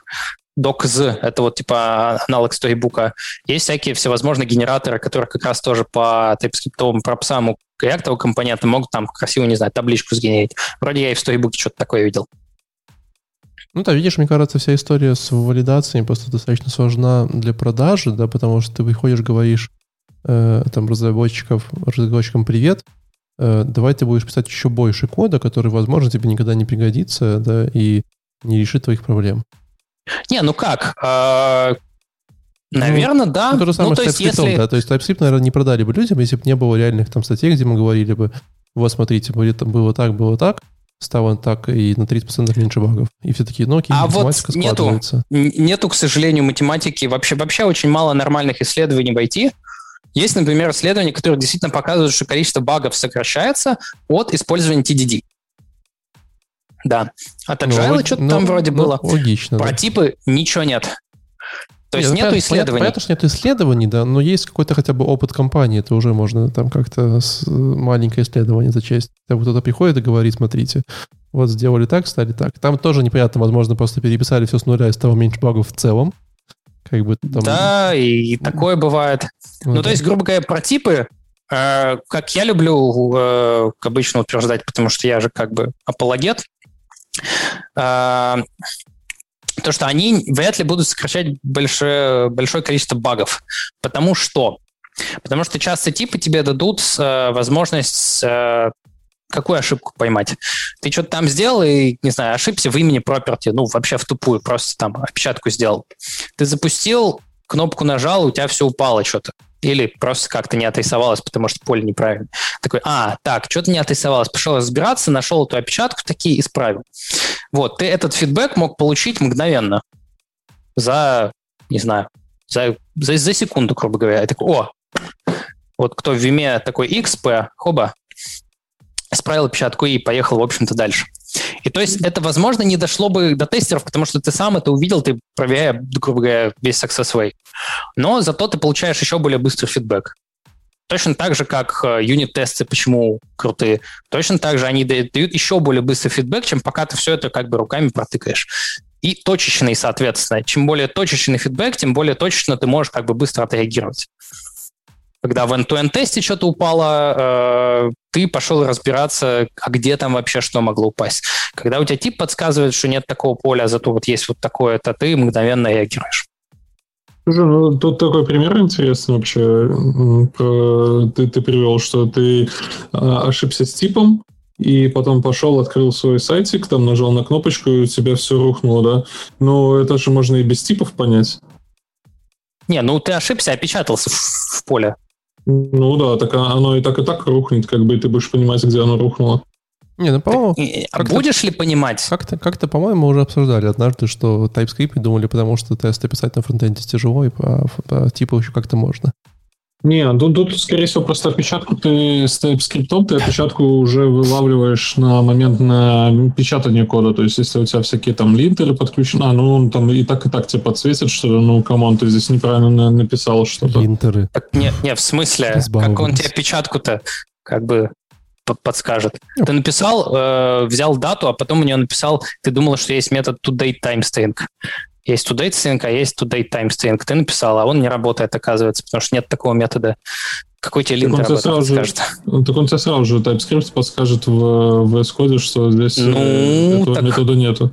DocZ, это вот типа аналог сторибука. Есть всякие всевозможные генераторы, которые как раз тоже по TypeScript пропсам у React компонента могут там красиво, не знаю, табличку сгенерить. Вроде я и в сторибуке что-то такое видел. Ну да, видишь, мне кажется, вся история с валидацией просто достаточно сложна для продажи, да, потому что ты выходишь, говоришь э, там разработчиков, разработчикам привет, э, давай ты будешь писать еще больше кода, который, возможно, тебе никогда не пригодится, да, и не решит твоих проблем. Не, ну как? А, наверное, ну, да. Ну, то же самое ну, то с TypeScript, если... да. То есть TypeScript, наверное, не продали бы людям, если бы не было реальных там статей, где мы говорили бы, вот смотрите, будет, было так, было так, стало так и на 30% меньше багов. И все такие, ну окей, а математика вот нету, нету, к сожалению, математики. Вообще, вообще очень мало нормальных исследований в IT. Есть, например, исследования, которые действительно показывают, что количество багов сокращается от использования TDD. Да. От ну, Agile ну, что-то ну, там вроде ну, было. Логично. Про да. типы ничего нет. То есть нет, ну, нету исследований. Понятно, что нет исследований, да, но есть какой-то хотя бы опыт компании, это уже можно там как-то маленькое исследование зачесть. Когда кто-то приходит и говорит, смотрите, вот сделали так, стали так. Там тоже непонятно, возможно, просто переписали все с нуля и стало меньше багов в целом. Как бы там... Да, и такое бывает. Ну, ну да. то есть, грубо говоря, про типы, э, как я люблю э, обычно утверждать, потому что я же как бы апологет, э, то, что они вряд ли будут сокращать большое, большое количество багов. Потому что? Потому что часто типы тебе дадут э, возможность э, какую ошибку поймать. Ты что-то там сделал и, не знаю, ошибся в имени property, ну, вообще в тупую, просто там опечатку сделал. Ты запустил, кнопку нажал, у тебя все упало что-то. Или просто как-то не отрисовалось, потому что поле неправильно. Такой, а, так, что-то не отрисовалось. Пошел разбираться, нашел эту опечатку, такие исправил. Вот, ты этот фидбэк мог получить мгновенно. За, не знаю, за, за, за секунду, грубо говоря. Я такой, о, вот кто в Виме такой XP, хоба, исправил опечатку и поехал, в общем-то, дальше. И то есть это, возможно, не дошло бы до тестеров, потому что ты сам это увидел, ты проверяя, грубо говоря, весь success way. Но зато ты получаешь еще более быстрый фидбэк. Точно так же, как э, юнит-тесты почему крутые. Точно так же они дают еще более быстрый фидбэк, чем пока ты все это как бы руками протыкаешь. И точечный, соответственно. Чем более точечный фидбэк, тем более точечно ты можешь как бы быстро отреагировать. Когда в end-to-end тесте что-то упало, э, ты пошел разбираться, а где там вообще что могло упасть. Когда у тебя тип подсказывает, что нет такого поля, а зато вот есть вот такое, то ты мгновенно реагируешь. Слушай, ну тут такой пример интересный вообще. Ты, ты привел, что ты а, ошибся с типом, и потом пошел, открыл свой сайтик, там нажал на кнопочку, и у тебя все рухнуло, да? Ну, это же можно и без типов понять. Не, ну ты ошибся, опечатался в, в поле. Ну да, так оно и так и так рухнет, как бы и ты будешь понимать, где оно рухнуло. Не, ну, по-моему... А будешь ли понимать? Как-то, как-то, по-моему, уже обсуждали однажды, что TypeScript придумали, потому что тесты писать на фронтенде тяжело, и по, по типу еще как-то можно. Не, тут, тут, скорее всего, просто опечатку ты с TypeScript, ты опечатку уже вылавливаешь на момент на печатание кода. То есть, если у тебя всякие там линтеры подключены, а, ну, он там и так, и так тебе подсветит, что, ну, come on, ты здесь неправильно написал что-то. Линтеры. Так, нет, нет, в смысле, как он тебе опечатку-то как бы подскажет. Ты написал, э, взял дату, а потом у нее написал, ты думала, что есть метод toDate timestring. Есть toDate string, а есть toDate timestring. Ты написал, а он не работает, оказывается, потому что нет такого метода. Какой тебе линтер об этом подскажет? Же, так он тебе сразу же TypeScript подскажет в, в VS что здесь ну, этого так... метода нету.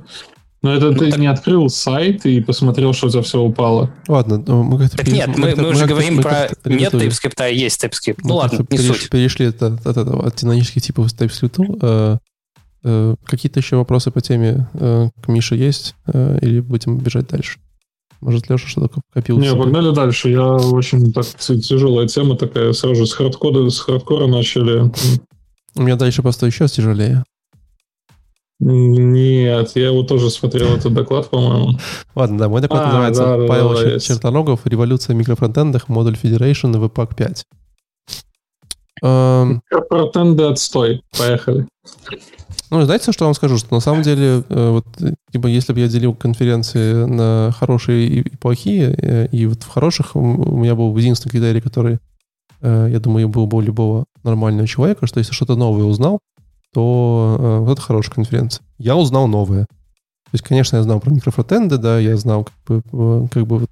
Но это ну, ты так... не открыл сайт и посмотрел, что за все упало. Ладно, ну, мы как-то... Так переш... нет, мы, мы, мы уже говорим про нет TypeScript, а есть TypeScript. Ну ладно, не переш... суть. Перешли от, от, от, от динамических типов TypeScript. Э, э, какие-то еще вопросы по теме э, к Мише есть? Э, или будем бежать дальше? Может, Леша что-то копил? Не, погнали дальше. Я очень так тяжелая тема такая. Сразу же с хардкора, с хардкора начали. У меня дальше просто еще тяжелее. Нет, я его тоже смотрел, этот доклад, по-моему. Ладно, да, мой доклад а, называется да, Павел да, да, Чертоногов «Революция в микрофронтендах. Модуль Federation и Webpack 5». Эм... Микрофронтенды отстой. Поехали. Ну, знаете, что я вам скажу? Что на самом деле, э, вот, типа, если бы я делил конференции на хорошие и плохие, э, и вот в хороших у меня был единственный критерий, который, э, я думаю, был бы у любого нормального человека, что если что-то новое узнал, то вот это хорошая конференция. Я узнал новое. То есть, конечно, я знал про микрофронтенды, да, я знал, как бы, как бы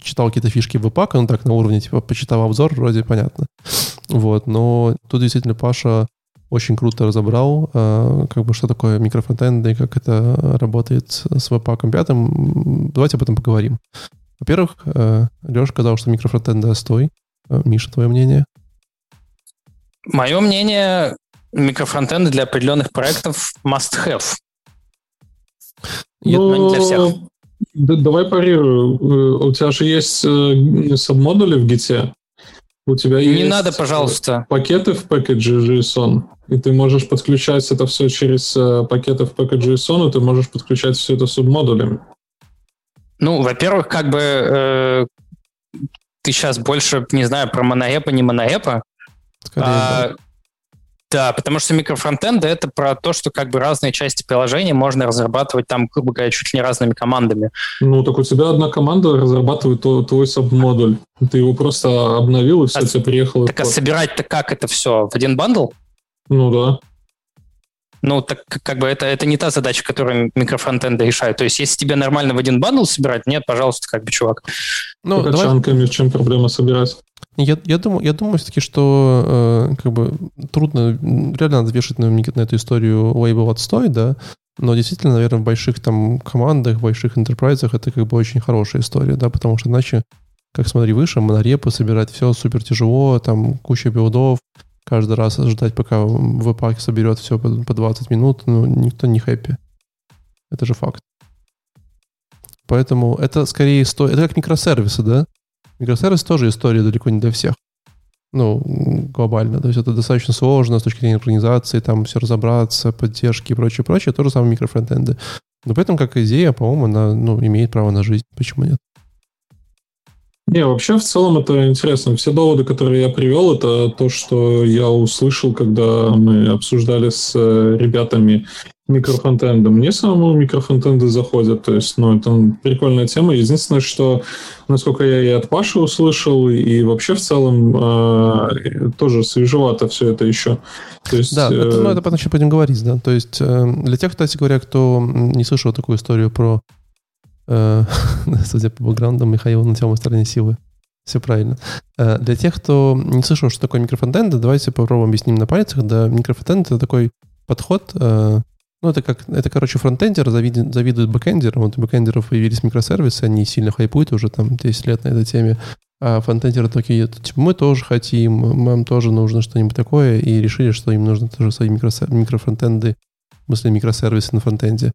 читал какие-то фишки в ВПАК, ну так, на уровне, типа, почитал обзор, вроде понятно. Вот, но тут действительно Паша очень круто разобрал, э, как бы, что такое микрофронтенды и как это работает с веб-паком пятым. Давайте об этом поговорим. Во-первых, э, Леша сказал, что микрофронтенды отстой. Э, Миша, твое мнение? Мое мнение, микрофронтенды для определенных проектов must-have. Ну, не для всех. давай парирую. У тебя же есть э, сабмодули в гите. У тебя не есть надо, пожалуйста. пакеты в пакете JSON, и ты можешь подключать это все через э, пакеты в пакет JSON, и ты можешь подключать все это субмодулями. Ну, во-первых, как бы э, ты сейчас больше, не знаю, про моноэпа, не моноэпа. Скорее, а, да. Да, потому что микрофронтенды — это про то, что как бы разные части приложения можно разрабатывать там, грубо говоря, чуть ли не разными командами. Ну, так у тебя одна команда разрабатывает твой, твой сабмодуль. Ты его просто обновил, и все, а, тебе приехало. Так а собирать-то как это все? В один бандл? Ну да. Ну, так как бы это, это не та задача, которую микрофронтенды решают. То есть, если тебе нормально в один бандл собирать, нет, пожалуйста, как бы, чувак. Ну, давай... чанками в чем проблема собирать? Я, я думаю, я думаю все-таки, что э, как бы трудно, реально надо вешать на, на эту историю лейбл отстой, да, но действительно, наверное, в больших там командах, в больших интерпрайзах это как бы очень хорошая история, да, потому что иначе, как смотри выше, монорепы собирать, все супер тяжело, там куча билдов, каждый раз ждать, пока веб-пак соберет все по, по 20 минут, ну, никто не хэппи. Это же факт. Поэтому это скорее стоит... Это как микросервисы, да? Микросервис тоже история далеко не для всех. Ну, глобально. То есть это достаточно сложно с точки зрения организации, там все разобраться, поддержки и прочее, прочее. То же самое микрофронтенды. Но при этом, как идея, по-моему, она ну, имеет право на жизнь. Почему нет? Не, вообще в целом это интересно. Все доводы, которые я привел, это то, что я услышал, когда мы обсуждали с э, ребятами микрофронтенда. Мне самому микрофронтенды заходят. То есть, ну, это прикольная тема. Единственное, что, насколько я и от Паши услышал, и вообще в целом э, тоже свежевато все это еще. То есть, да, э... это, ну, это потом еще будем говорить, да. То есть, э, для тех, кстати говоря, кто не слышал такую историю про э, судя по бэкграунду, Михаил на темной стороне силы. Все правильно. Э, для тех, кто не слышал, что такое микрофронтенд, давайте попробуем объяснить на пальцах. Да, микрофронтенд — это такой подход, э, ну, это как, это, короче, фронтендер завидует, завидует бэкендерам. Вот у бэкендеров появились микросервисы, они сильно хайпуют уже там 10 лет на этой теме. А фронтендеры такие, типа, мы тоже хотим, нам тоже нужно что-нибудь такое, и решили, что им нужно тоже свои микрофронтенды, в смысле микросервисы на фронтенде.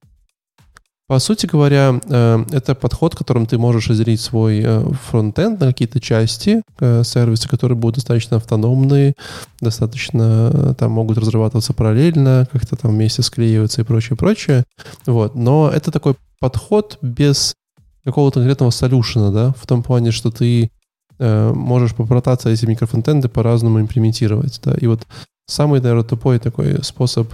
По сути говоря, э, это подход, которым ты можешь разделить свой э, фронтенд на какие-то части, э, сервисы, которые будут достаточно автономные, достаточно там могут разрабатываться параллельно, как-то там вместе склеиваться и прочее, прочее. Вот. Но это такой подход без какого-то конкретного солюшена, да, в том плане, что ты можешь попытаться эти микрофронтенды по-разному имплементировать, да, и вот самый, наверное, тупой такой способ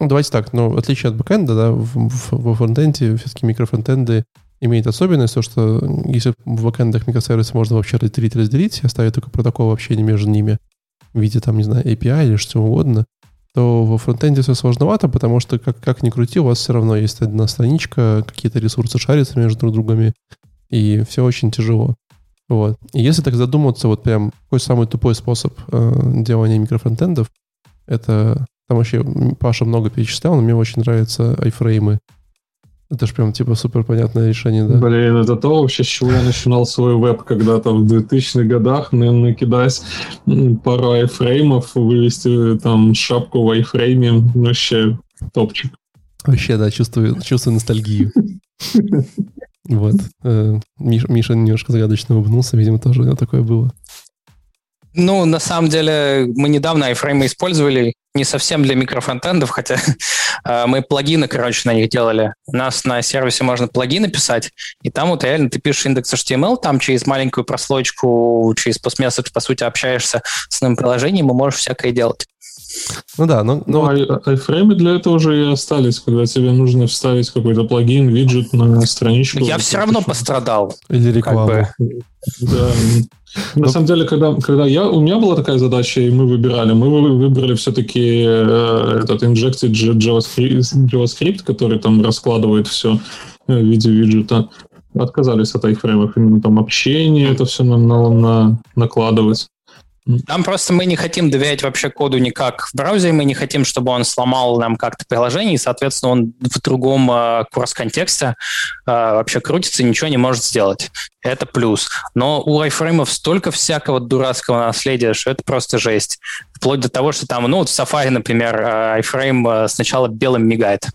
давайте так, но в отличие от бэкэнда, да, в, во фронтенде все-таки микрофронтенды имеют особенность, то, что если в бэкэндах микросервисы можно вообще разделить, разделить, оставить только протокол общения между ними в виде, там, не знаю, API или что угодно, то во фронтенде все сложновато, потому что, как, как ни крути, у вас все равно есть одна страничка, какие-то ресурсы шарятся между друг другами, и все очень тяжело. Вот. И если так задуматься, вот прям какой самый тупой способ э, делания микрофронтендов, это там вообще Паша много перечислял, но мне очень нравятся айфреймы. Это же прям типа супер понятное решение, да? Блин, это то вообще, с чего я начинал свой веб когда-то в 2000-х годах, накидать пару айфреймов, вывести там шапку в айфрейме, вообще топчик. Вообще, да, чувствую, чувствую ностальгию. Вот. Э, Миша немножко загадочно улыбнулся, видимо, тоже у него такое было. Ну, на самом деле, мы недавно iFrame использовали, не совсем для микрофронтендов, хотя э, мы плагины, короче, на них делали. У нас на сервисе можно плагины писать, и там вот реально ты пишешь индекс HTML, там через маленькую прослойку, через постмессаж, по сути, общаешься с новым приложением и можешь всякое делать. Ну да, но... Ну, ну айфреймы для этого уже и остались, когда тебе нужно вставить какой-то плагин, виджет на страничку. Я все равно пострадал. Или рекламу. Как бы. Да. На Но... самом деле, когда, когда я, у меня была такая задача, и мы выбирали, мы выбрали все-таки э, этот injected JavaScript, JavaScript, который там раскладывает все в виде виджета. Отказались от айфреймов, именно там общение, это все на, на, на, накладывать. Нам просто мы не хотим доверять вообще коду никак в браузере, мы не хотим, чтобы он сломал нам как-то приложение, и, соответственно, он в другом э, курс-контексте э, вообще крутится и ничего не может сделать. Это плюс. Но у айфреймов столько всякого дурацкого наследия, что это просто жесть. Вплоть до того, что там, ну, вот в Safari, например, iFrame э, сначала белым мигает,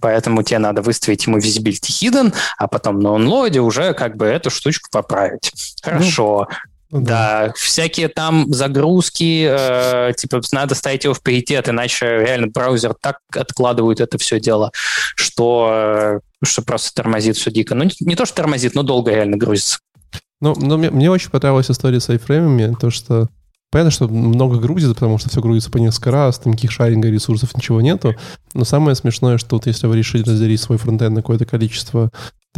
поэтому тебе надо выставить ему visibility hidden, а потом на онлоаде уже как бы эту штучку поправить. Ну, Хорошо. Ну, ну, да. да, всякие там загрузки, э, типа надо ставить его в приоритет, иначе реально браузер так откладывает это все дело, что, э, что просто тормозит все дико. Ну, не, не то, что тормозит, но долго реально грузится. Ну, но мне, мне очень понравилась история с айфреймами, то, что Понятно, что много грузит, потому что все грузится по несколько раз, никаких шаринга ресурсов ничего нету. Но самое смешное, что вот если вы решили разделить свой фронтенд на какое-то количество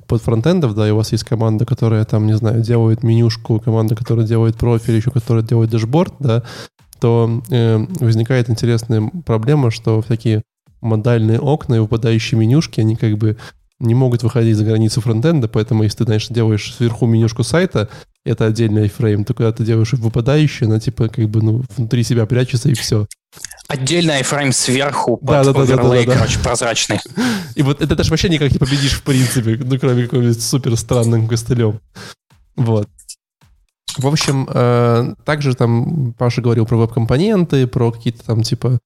под фронтендов, да, и у вас есть команда, которая там, не знаю, делает менюшку, команда, которая делает профиль, еще которая делает дашборд, да, то э, возникает интересная проблема, что всякие модальные окна и выпадающие менюшки, они как бы не могут выходить за границу фронтенда, поэтому если ты, знаешь, делаешь сверху менюшку сайта, это отдельный iframe, то когда ты делаешь выпадающий, она типа как бы ну, внутри себя прячется и все. Отдельный iframe сверху под да, да, да, да, да, да. короче, прозрачный. И вот это даже вообще никак не победишь в принципе, ну кроме какого-нибудь супер странным костылем. Вот. В общем, э, также там Паша говорил про веб-компоненты, про какие-то там типа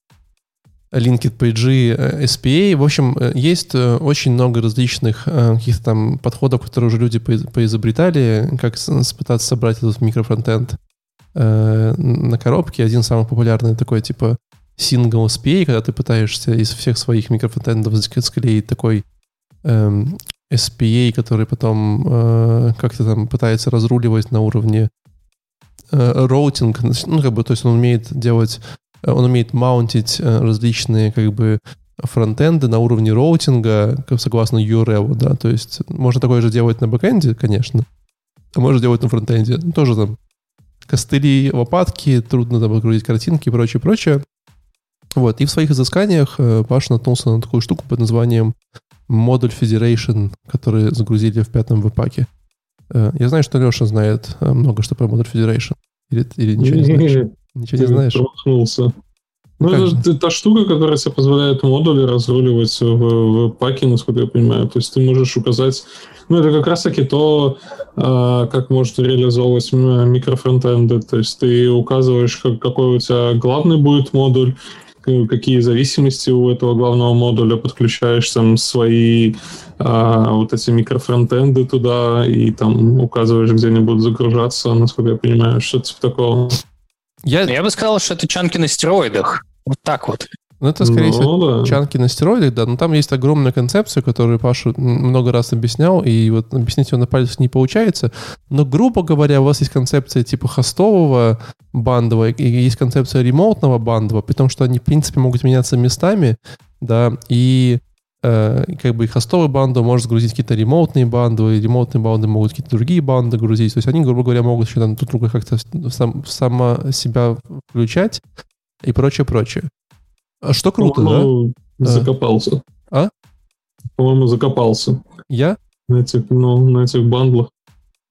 Linked PG, э, SPA. В общем, э, есть э, очень много различных каких-то там подходов, которые уже люди поизобретали, как пытаться собрать этот микрофронтенд на коробке. Один самый популярный такой типа single SPA, когда ты пытаешься из всех своих микрофронтендов склеить такой эм, SPA, который потом э, как-то там пытается разруливать на уровне роутинг. Ну, как бы, то есть он умеет делать он умеет маунтить различные как бы фронтенды на уровне роутинга, согласно URL, да, то есть можно такое же делать на бэкэнде, конечно, а можно делать на фронтенде. Ну, тоже там костыли, лопатки, трудно там загрузить картинки и прочее, прочее. Вот, и в своих изысканиях э, Паша наткнулся на такую штуку под названием Module Federation, который загрузили в пятом webpack е. Э, я знаю, что Леша знает э, много что про Module Federation. Или, или ничего не знаешь? Ничего не знаешь? Промахнулся. Ну, ну это же та штука, которая тебе позволяет модули разруливать в, в паке, насколько я понимаю. То есть ты можешь указать... Ну, это как раз-таки то, э, как может реализовывать микрофронтенды. То есть ты указываешь, как, какой у тебя главный будет модуль, какие зависимости у этого главного модуля, подключаешь там свои а, вот эти микрофронтенды туда и там указываешь, где они будут загружаться, насколько я понимаю, что-то типа такого. Я... я бы сказал, что это чанки на стероидах. Вот так вот. Ну, это, скорее ну, всего, да. чанки на стероидах, да. Но там есть огромная концепция, которую Паша много раз объяснял, и вот объяснить ее на пальцах не получается. Но, грубо говоря, у вас есть концепция типа хостового бандового, и есть концепция ремоутного бандового, при том, что они, в принципе, могут меняться местами, да, и как бы и хостовый банду может грузить какие-то ремоутные банды, и ремоутные банды могут какие-то другие банды грузить. То есть они, грубо говоря, могут еще там друг друга как-то сам, сама себя включать и прочее, прочее. А что круто, да? Закопался. А? По-моему, закопался. Я? На этих, ну, на этих бандлах.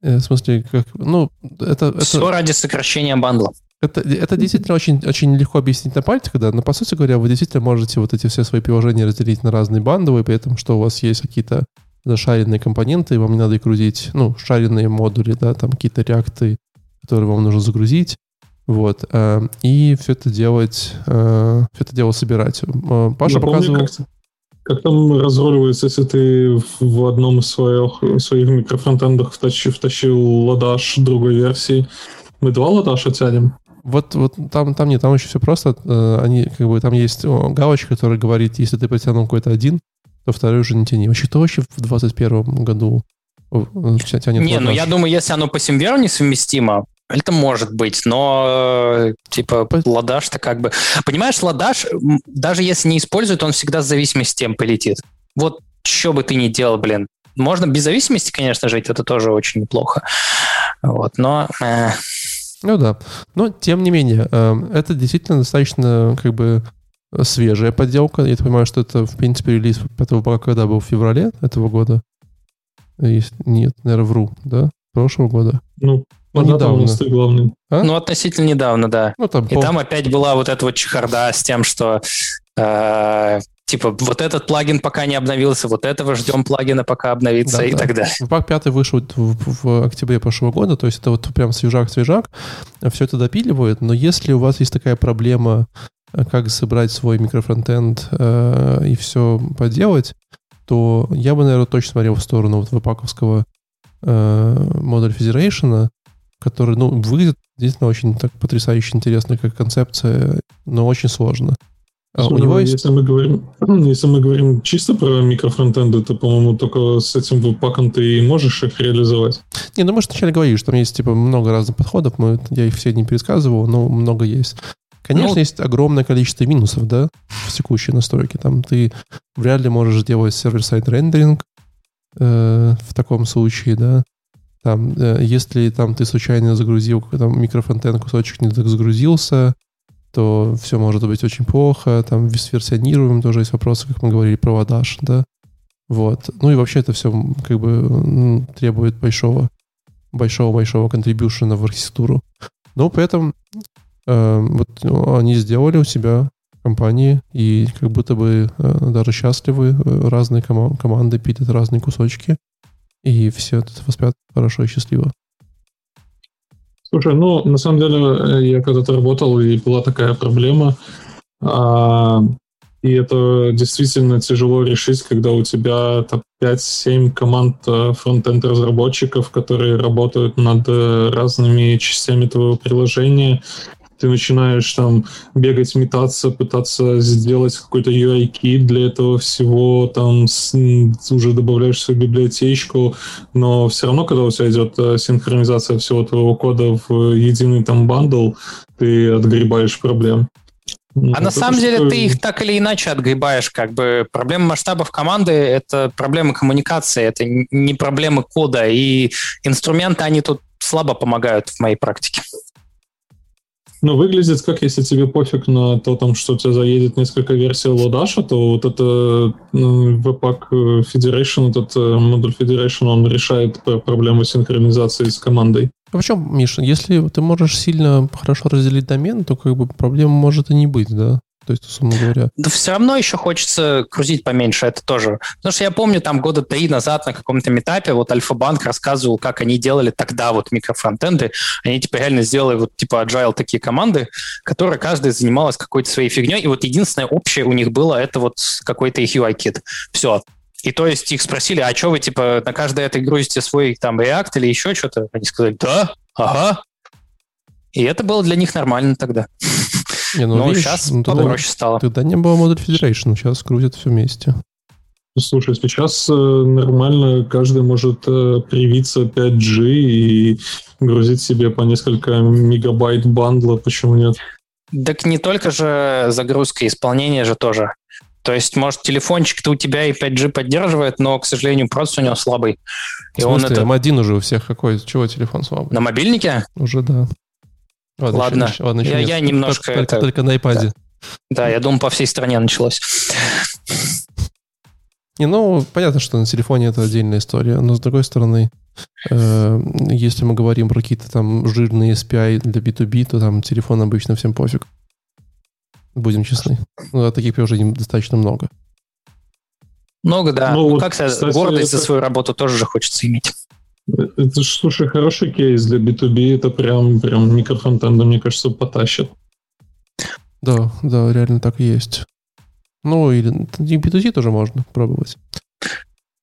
Э, в смысле, как, ну, это... это... Все ради сокращения бандла. Это, это действительно очень, очень легко объяснить на пальцах, да, но по сути говоря, вы действительно можете вот эти все свои приложения разделить на разные бандовые, при этом, что у вас есть какие-то зашаренные компоненты, и вам не надо их грузить, ну, шаренные модули, да, там какие-то реакты, которые вам нужно загрузить. Вот. Э, и все это делать, э, все это дело собирать. Э, Паша Я показывал... Помню, как, как там разруливается, если ты в одном из своих, своих микрофронтендах втащил, втащил ладаш другой версии, мы два ладаша тянем? Вот, вот там, там нет, там еще все просто. Они, как бы, там есть галочка, которая говорит, если ты потянул какой-то один, то второй уже не тяни. Вообще, кто вообще в 2021 году тянет Не, ну я думаю, если оно по Симверу несовместимо, это может быть, но типа ладаш-то как бы... Понимаешь, ладаш, даже если не использует, он всегда с зависимости тем полетит. Вот что бы ты ни делал, блин. Можно без зависимости, конечно, жить, это тоже очень неплохо. Вот, но... Э... Ну да. Но, тем не менее, э, это действительно достаточно как бы свежая подделка. Я понимаю, что это, в принципе, релиз этого пока когда был в феврале этого года. Нет, наверное, вру, да? Прошлого года. Ну, ну, недавно. главный. А? Ну, относительно недавно, да. Ну, там, И пол... там опять была вот эта вот чехарда с тем, что типа вот этот плагин пока не обновился, вот этого ждем плагина пока обновится да, и да. так далее. Пак 5 вышел в, в октябре прошлого года, то есть это вот прям свежак-свежак, все это допиливают, но если у вас есть такая проблема, э, как собрать свой микрофронтенд э, и все поделать, то я бы, наверное, точно смотрел в сторону вот веб-паковского э, модуль Federation, который, ну, выглядит действительно очень так потрясающе интересно, как концепция, но очень сложно. А у него есть... Если мы, говорим, если мы говорим чисто про микрофронтенды, то, по-моему, только с этим веб-паком ты и можешь их реализовать. Не, ну мы же вначале говорили, что там есть типа много разных подходов, мы, я их все не пересказывал, но много есть. Конечно, ну, есть огромное количество минусов, да, в текущей настройке. Там ты вряд ли можешь делать server-side рендеринг э, в таком случае, да. Там, э, если там ты случайно загрузил там микрофонтен кусочек не так загрузился, то все может быть очень плохо. Там с версионированием тоже есть вопросы, как мы говорили, про Lodash, да. Вот. Ну и вообще это все как бы требует большого большого-большого contribution а в архитектуру. Но при этом э, вот ну, они сделали у себя компании и как будто бы э, даже счастливы. Э, разные ком- команды пилят разные кусочки и все это воспят хорошо и счастливо. Слушай, ну, на самом деле, э, я когда-то работал, и была такая проблема, а, и это действительно тяжело решить, когда у тебя там, 5-7 команд э, фронтенд разработчиков, которые работают над э, разными частями твоего приложения, ты начинаешь там бегать, метаться, пытаться сделать какой-то UI-кит для этого всего, там с, уже добавляешь свою библиотечку, но все равно, когда у тебя идет э, синхронизация всего твоего кода в единый там бандл, ты отгребаешь проблем. Ну, а на самом деле что... ты их так или иначе отгребаешь. Как бы проблема масштабов команды – это проблема коммуникации, это не проблемы кода. И инструменты, они тут слабо помогают в моей практике. Ну, выглядит как если тебе пофиг на то, там, что у тебя заедет несколько версий лодаша, то вот это ну, Webpack э, Federation, этот э, модуль Federation, он решает проблему синхронизации с командой. А в чем, Миша, если ты можешь сильно хорошо разделить домен, то как бы проблем может и не быть, да? То есть, условно говоря. Да все равно еще хочется крутить поменьше, это тоже. Потому что я помню, там года три назад на каком-то метапе вот Альфа-банк рассказывал, как они делали тогда вот микрофронтенды. Они типа реально сделали вот типа agile такие команды, которые каждая занималась какой-то своей фигней, и вот единственное общее у них было это вот какой-то их UI-кит. Все. И то есть их спросили, а что вы типа на каждой этой грузите свой там React или еще что-то? Они сказали, да, ага. И это было для них нормально тогда. Не, ну, Но видишь, сейчас ну, тогда, попроще стало. Тогда не было модуль Federation, сейчас крутят все вместе. Слушай, сейчас э, нормально каждый может э, привиться 5G и грузить себе по несколько мегабайт бандла, почему нет? Так не только же загрузка, исполнение же тоже. То есть, может, телефончик-то у тебя и 5G поддерживает, но, к сожалению, просто у него слабый. И в смысле, он это... М1 уже у всех какой? Чего телефон слабый? На мобильнике? Уже, да. Ладно, ладно. Еще, ладно еще я, я немножко... Только, это... только на iPad. Да. да, я думаю, по всей стране началось. Не, ну, понятно, что на телефоне это отдельная история, но с другой стороны, э, если мы говорим про какие-то там жирные SPI для B2B, то там телефон обычно всем пофиг. Будем честны. Ну, а таких приложений достаточно много. Много, да. Ну, ну вот, как кстати, гордость это... за свою работу тоже же хочется иметь. Это, слушай, хороший кейс для B2B. Это прям, прям микрофронтенда, мне кажется, потащит. Да, да, реально так и есть. Ну, или и B2C тоже можно пробовать.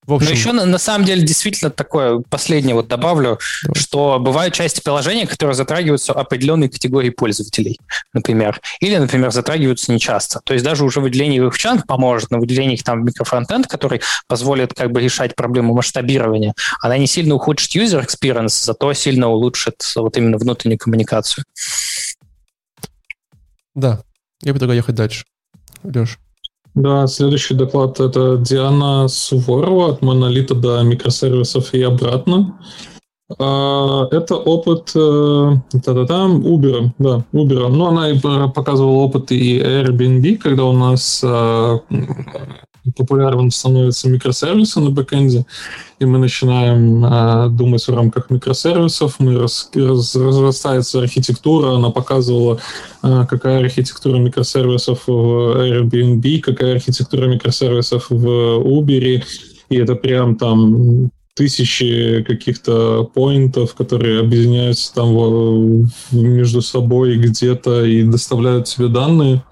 В общем... Но еще на, на самом деле действительно такое, последнее вот добавлю, да. что бывают части приложения, которые затрагиваются определенной категории пользователей, например. Или, например, затрагиваются нечасто. То есть даже уже выделение их в чанг поможет, но выделение их там в микрофронтенд, который позволит как бы решать проблему масштабирования, она не сильно ухудшит user experience, зато сильно улучшит вот именно внутреннюю коммуникацию. Да, я предлагаю ехать дальше. Леш. Да, следующий доклад это Диана Суворова от монолита до микросервисов и обратно. А, это опыт э, та-та-та, Uber, да, Uber. Ну, она и показывала опыт и Airbnb, когда у нас а, популярным становятся микросервисы на бэкэнде, и мы начинаем э, думать в рамках микросервисов, мы раз, раз, разрастается архитектура, она показывала, э, какая архитектура микросервисов в Airbnb, какая архитектура микросервисов в Uber, и это прям там тысячи каких-то поинтов, которые объединяются там между собой где-то и доставляют себе данные.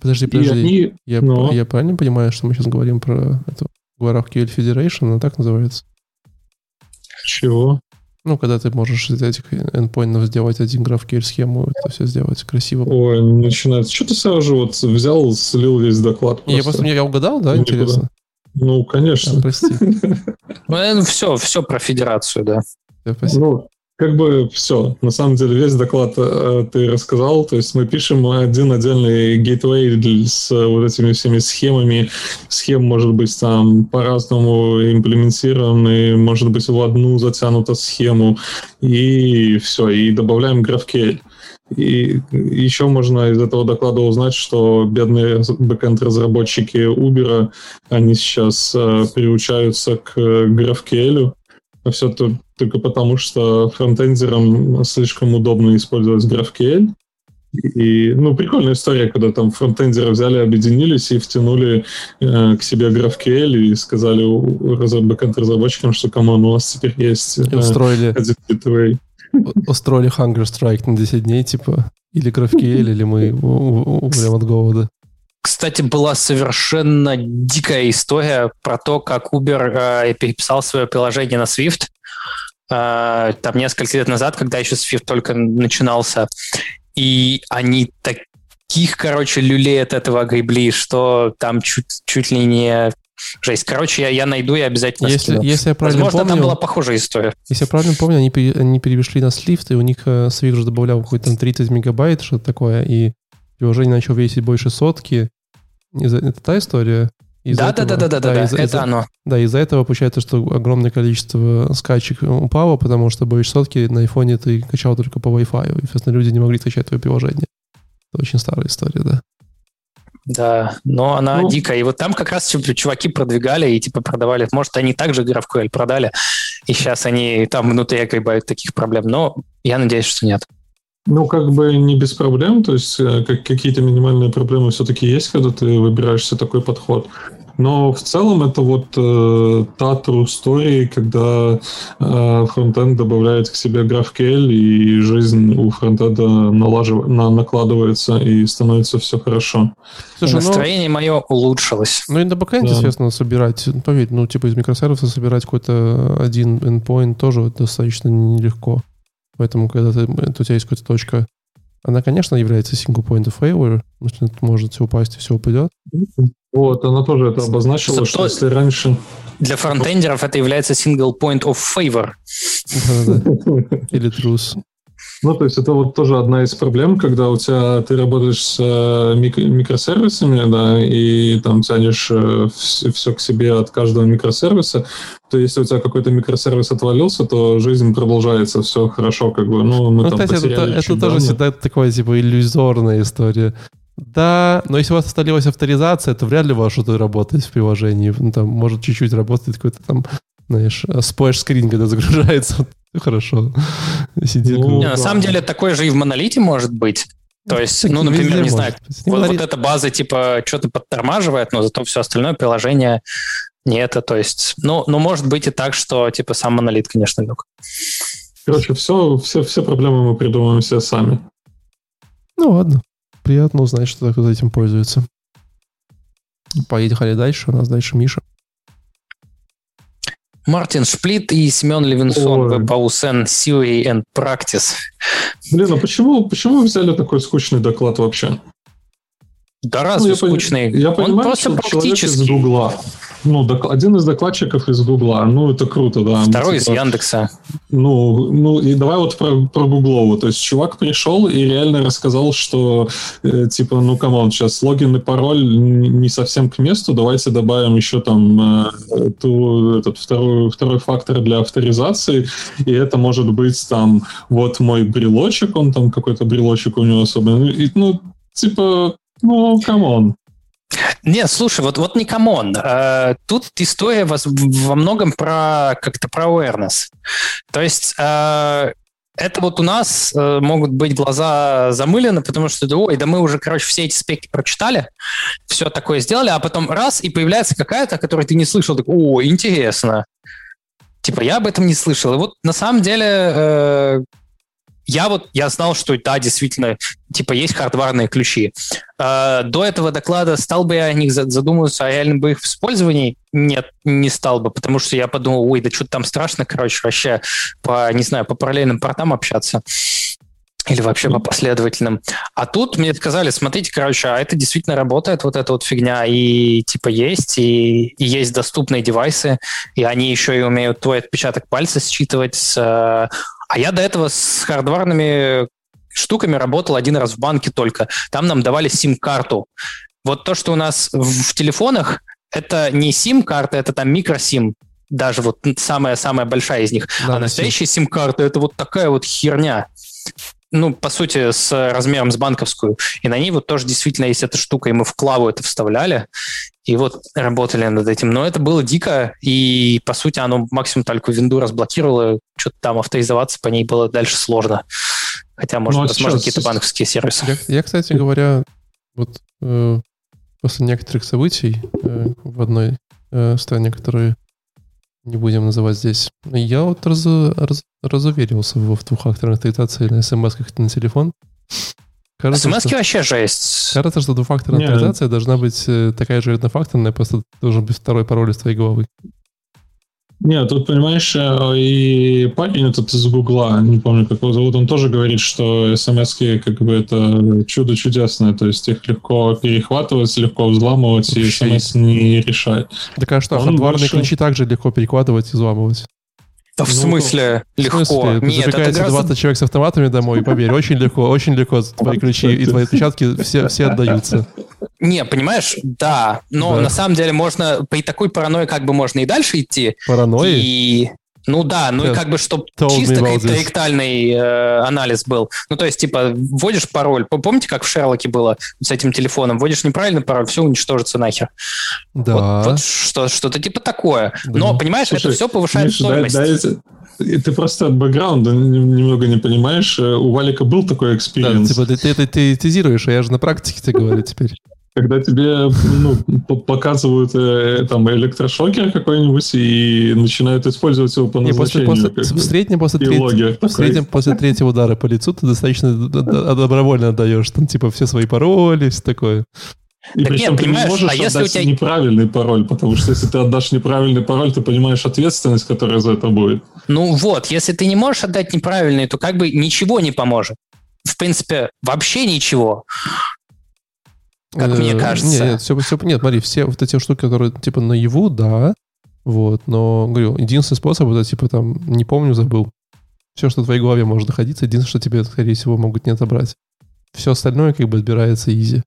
Подожди, подожди. Они, я, но... я правильно понимаю, что мы сейчас говорим про эту GraphQL Federation, она так называется? Чего? Ну, когда ты можешь из этих endpointов сделать один GraphQL схему, это все сделать красиво. Ой, начинается. Что ты сразу же вот взял, слил весь доклад просто? Я просто я угадал, да, Никуда. интересно? Ну, конечно. Ну, все, все про федерацию, да. Ну, как бы все. На самом деле весь доклад э, ты рассказал. То есть мы пишем один отдельный гейтвей с вот этими всеми схемами. Схем может быть там по-разному имплементированы, может быть в одну затянута схему. И все. И добавляем GraphQL. И еще можно из этого доклада узнать, что бедные бэкэнд-разработчики Uber, они сейчас э, приучаются к GraphQL, а все то, только потому, что фронтендерам слишком удобно использовать GraphQL. И, ну, прикольная история, когда там фронтендеры взяли, объединились и втянули э, к себе GraphQL и сказали бэкэнд-разработчикам, что, come on, у нас теперь есть... Э, устроили, устроили Hunger Strike на 10 дней, типа, или GraphQL, или мы умрем от голода. Кстати, была совершенно дикая история про то, как Uber э, переписал свое приложение на Swift. Э, там несколько лет назад, когда еще Swift только начинался. И они таких, короче, люлей от этого гребли, что там чуть, чуть ли не жесть. Короче, я, я найду и обязательно если, скину. Если я правильно Возможно, помню, там была похожая история. Если я правильно помню, они, они перешли на Swift, и у них Swift уже добавлял какой-то 30 мегабайт, что-то такое, и приложение начало весить больше сотки. Это та история? Да, да, да, да, да, да, да, это из оно. Да, из-за этого получается, что огромное количество скачек упало, потому что больше сотки на айфоне ты качал только по Wi-Fi, и, соответственно, люди не могли скачать твое приложение. Это очень старая история, да. Да, но она ну, дикая. И вот там как раз чуваки продвигали и типа продавали. Может, они также GraphQL продали, и сейчас они там внутри огребают таких проблем. Но я надеюсь, что нет. Ну, как бы не без проблем, то есть э, как, какие-то минимальные проблемы все-таки есть, когда ты выбираешься такой подход. Но в целом это вот э, та true story, когда э, фронтенд добавляет к себе GraphQL, и жизнь у фронтенда налажив... на, накладывается, и становится все хорошо. Слушай, ну, Настроение ну, мое улучшилось. Ну и на бэкэнде, да. естественно, собирать, поверь, ну типа из микросервиса собирать какой-то один endpoint тоже достаточно нелегко. Поэтому, когда ты, у тебя есть какая-то точка, она, конечно, является single point of failure, может все упасть и все упадет. Вот, она тоже это обозначила, Зато что если раньше... Для фронтендеров это является single point of favor. Или трус. Ну, то есть это вот тоже одна из проблем, когда у тебя ты работаешь с э, микросервисами, да, и там тянешь э, все к себе от каждого микросервиса, то если у тебя какой-то микросервис отвалился, то жизнь продолжается, все хорошо, как бы, ну, мы ну, там кстати, это, это тоже всегда такая, типа, иллюзорная история. Да, но если у вас осталась авторизация, то вряд ли у вас что-то работает в приложении. Ну, там, может, чуть-чуть работает какой-то там, знаешь, splash screen, когда загружается. Хорошо. Сидит. Ну, на самом деле, такое же и в монолите может быть. То есть, ну, например, не знаю, вот, вот эта база типа что-то подтормаживает, но зато все остальное приложение не это. То есть, ну, ну, может быть и так, что типа сам монолит, конечно, лег. Короче, все, все, все проблемы мы придумываем все сами. Ну ладно. Приятно узнать, что так за этим пользуется. Поехали дальше. У нас дальше Миша. Мартин Шплит и Семен Левинсон, WebAuSN Theory and Practice. Блин, а почему, почему вы взяли такой скучный доклад вообще? Да разве ну, скучный? Я, я Он понимаю, просто что практически... человек из Гугла ну, док, один из докладчиков из Гугла. Ну, это круто, да. Второй типа, из Яндекса. Ну, ну, и давай вот про, про Гуглову. То есть чувак пришел и реально рассказал, что, э, типа, ну, come on, сейчас логин и пароль не совсем к месту, давайте добавим еще там э, ту, этот второй, второй фактор для авторизации, и это может быть там вот мой брелочек, он там какой-то брелочек у него особенный. И, ну, типа, ну, come on. Не, слушай, вот, вот не come on. Э, тут история во многом про как-то про awareness. То есть э, это вот у нас э, могут быть глаза замылены, потому что, ой, да мы уже, короче, все эти спеки прочитали, все такое сделали, а потом раз, и появляется какая-то, которую ты не слышал, так, о, интересно. Типа, я об этом не слышал. И вот на самом деле я вот, я знал, что да, действительно, типа, есть хардварные ключи. Э, до этого доклада стал бы я о них задумываться, о реальном бы их использовании? Нет, не стал бы, потому что я подумал, ой, да что-то там страшно, короче, вообще по, не знаю, по параллельным портам общаться или вообще по последовательным. А тут мне сказали, смотрите, короче, а это действительно работает, вот эта вот фигня, и типа есть, и, и есть доступные девайсы, и они еще и умеют твой отпечаток пальца считывать с а я до этого с хардварными штуками работал один раз в банке только. Там нам давали сим-карту. Вот то, что у нас в, в телефонах, это не сим-карта, это там микросим, даже вот самая-самая большая из них. Да, а настоящая сим-карта это вот такая вот херня. Ну, по сути, с размером с банковскую. И на ней вот тоже действительно есть эта штука, и мы в клаву это вставляли. И вот работали над этим. Но это было дико, и, по сути, оно максимум только винду разблокировало, что-то там авторизоваться по ней было дальше сложно. Хотя, может, ну, а возможно, какие-то банковские сервисы. Я, я кстати говоря, вот э, после некоторых событий э, в одной э, стране, которые не будем называть здесь, я вот раз, раз, разуверился в, двухфакторной авторизации на смс на телефон. Кажется, смс что, вообще жесть. Кажется, что двухфакторная авторизация должна быть э, такая же однофакторная, просто должен быть второй пароль из твоей головы. Нет, тут, понимаешь, э, и парень этот из Гугла, не помню, как его зовут, он тоже говорит, что смс как бы это чудо чудесное, то есть их легко перехватывать, легко взламывать, и смс не решает. Так а что, он хардварные больше... ключи также легко перехватывать и взламывать? Да в Ну, смысле легко? В смысле? Нет, это Запекаете гораздо 20 человек с автоматами домой, поверь, очень легко, очень легко. Твои ключи и твои отпечатки все, все отдаются. Не, понимаешь, да, но Да. на самом деле можно при такой паранойи как бы можно и дальше идти. Паранойи? И ну да, ну и Yes. как бы, чтобы чисто ректальный э, анализ был. Ну, то есть, типа, вводишь пароль. Помните, как в Шерлоке было с этим телефоном? Вводишь неправильный пароль, все уничтожится нахер. Да. Вот, вот что, что-то типа такое. Да. Но, понимаешь, Слушай, это все повышает Миша, да- стоимость. да, это- и ты просто бэкграунда нем- немного не понимаешь. Э, У Валика был такой Да, experience, типа ты, ты, ты, ты теоретизируешь, а я же на практике тебе говорю теперь. Когда тебе ну, показывают э, там электрошокер какой-нибудь и начинают использовать его по Не, после, назначению. после, в среднем после, И треть- в среднем после третьего удара по лицу ты достаточно добровольно отдаешь там типа все свои пароли, все такое. И Так причем нет, ты не понимаешь, можешь а если отдать тебя- неправильный пароль, потому что если ты отдашь неправильный пароль, ты понимаешь ответственность, которая за это будет. Ну вот, если ты не можешь отдать неправильный, то как бы ничего не поможет. В принципе, вообще ничего. Как мне Э, кажется. Нет, нет, все, все, нет, смотри, все вот эти штуки, которые типа наяву, да, вот, но, говорю, единственный способ это типа там, не помню, забыл. Все, что в твоей голове может находиться, единственное, что тебе, скорее всего, могут не отобрать. Все остальное как бы отбирается изи.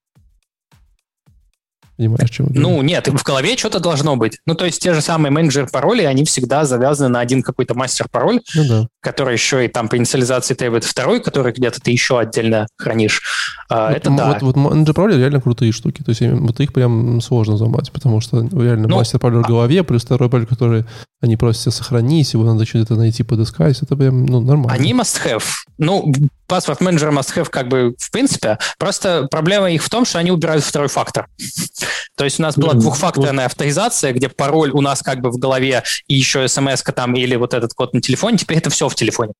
Понимаешь, чем? Ну, нет, в голове что-то должно быть. Ну, то есть те же самые менеджеры паролей, они всегда завязаны на один какой-то мастер-пароль, Ну да. который еще и там по инициализации требует второй, который где-то ты еще отдельно хранишь. А, Вот, это м- да. Вот, вот менеджер пароля реально крутые штуки. То есть вот их прям сложно взломать, потому что реально Ну, мастер пароль в голове, плюс второй пароль, который они просят тебя сохранить, его надо что-то найти, подыскать. Это прям, ну, нормально. Они must-have. Ну, паспорт менеджера must-have как бы в принципе. Просто проблема их в том, что они убирают второй фактор. То есть у нас была двухфакторная авторизация, где пароль у нас как бы в голове и еще смс там или вот этот код на телефоне. Теперь это все в телефоне.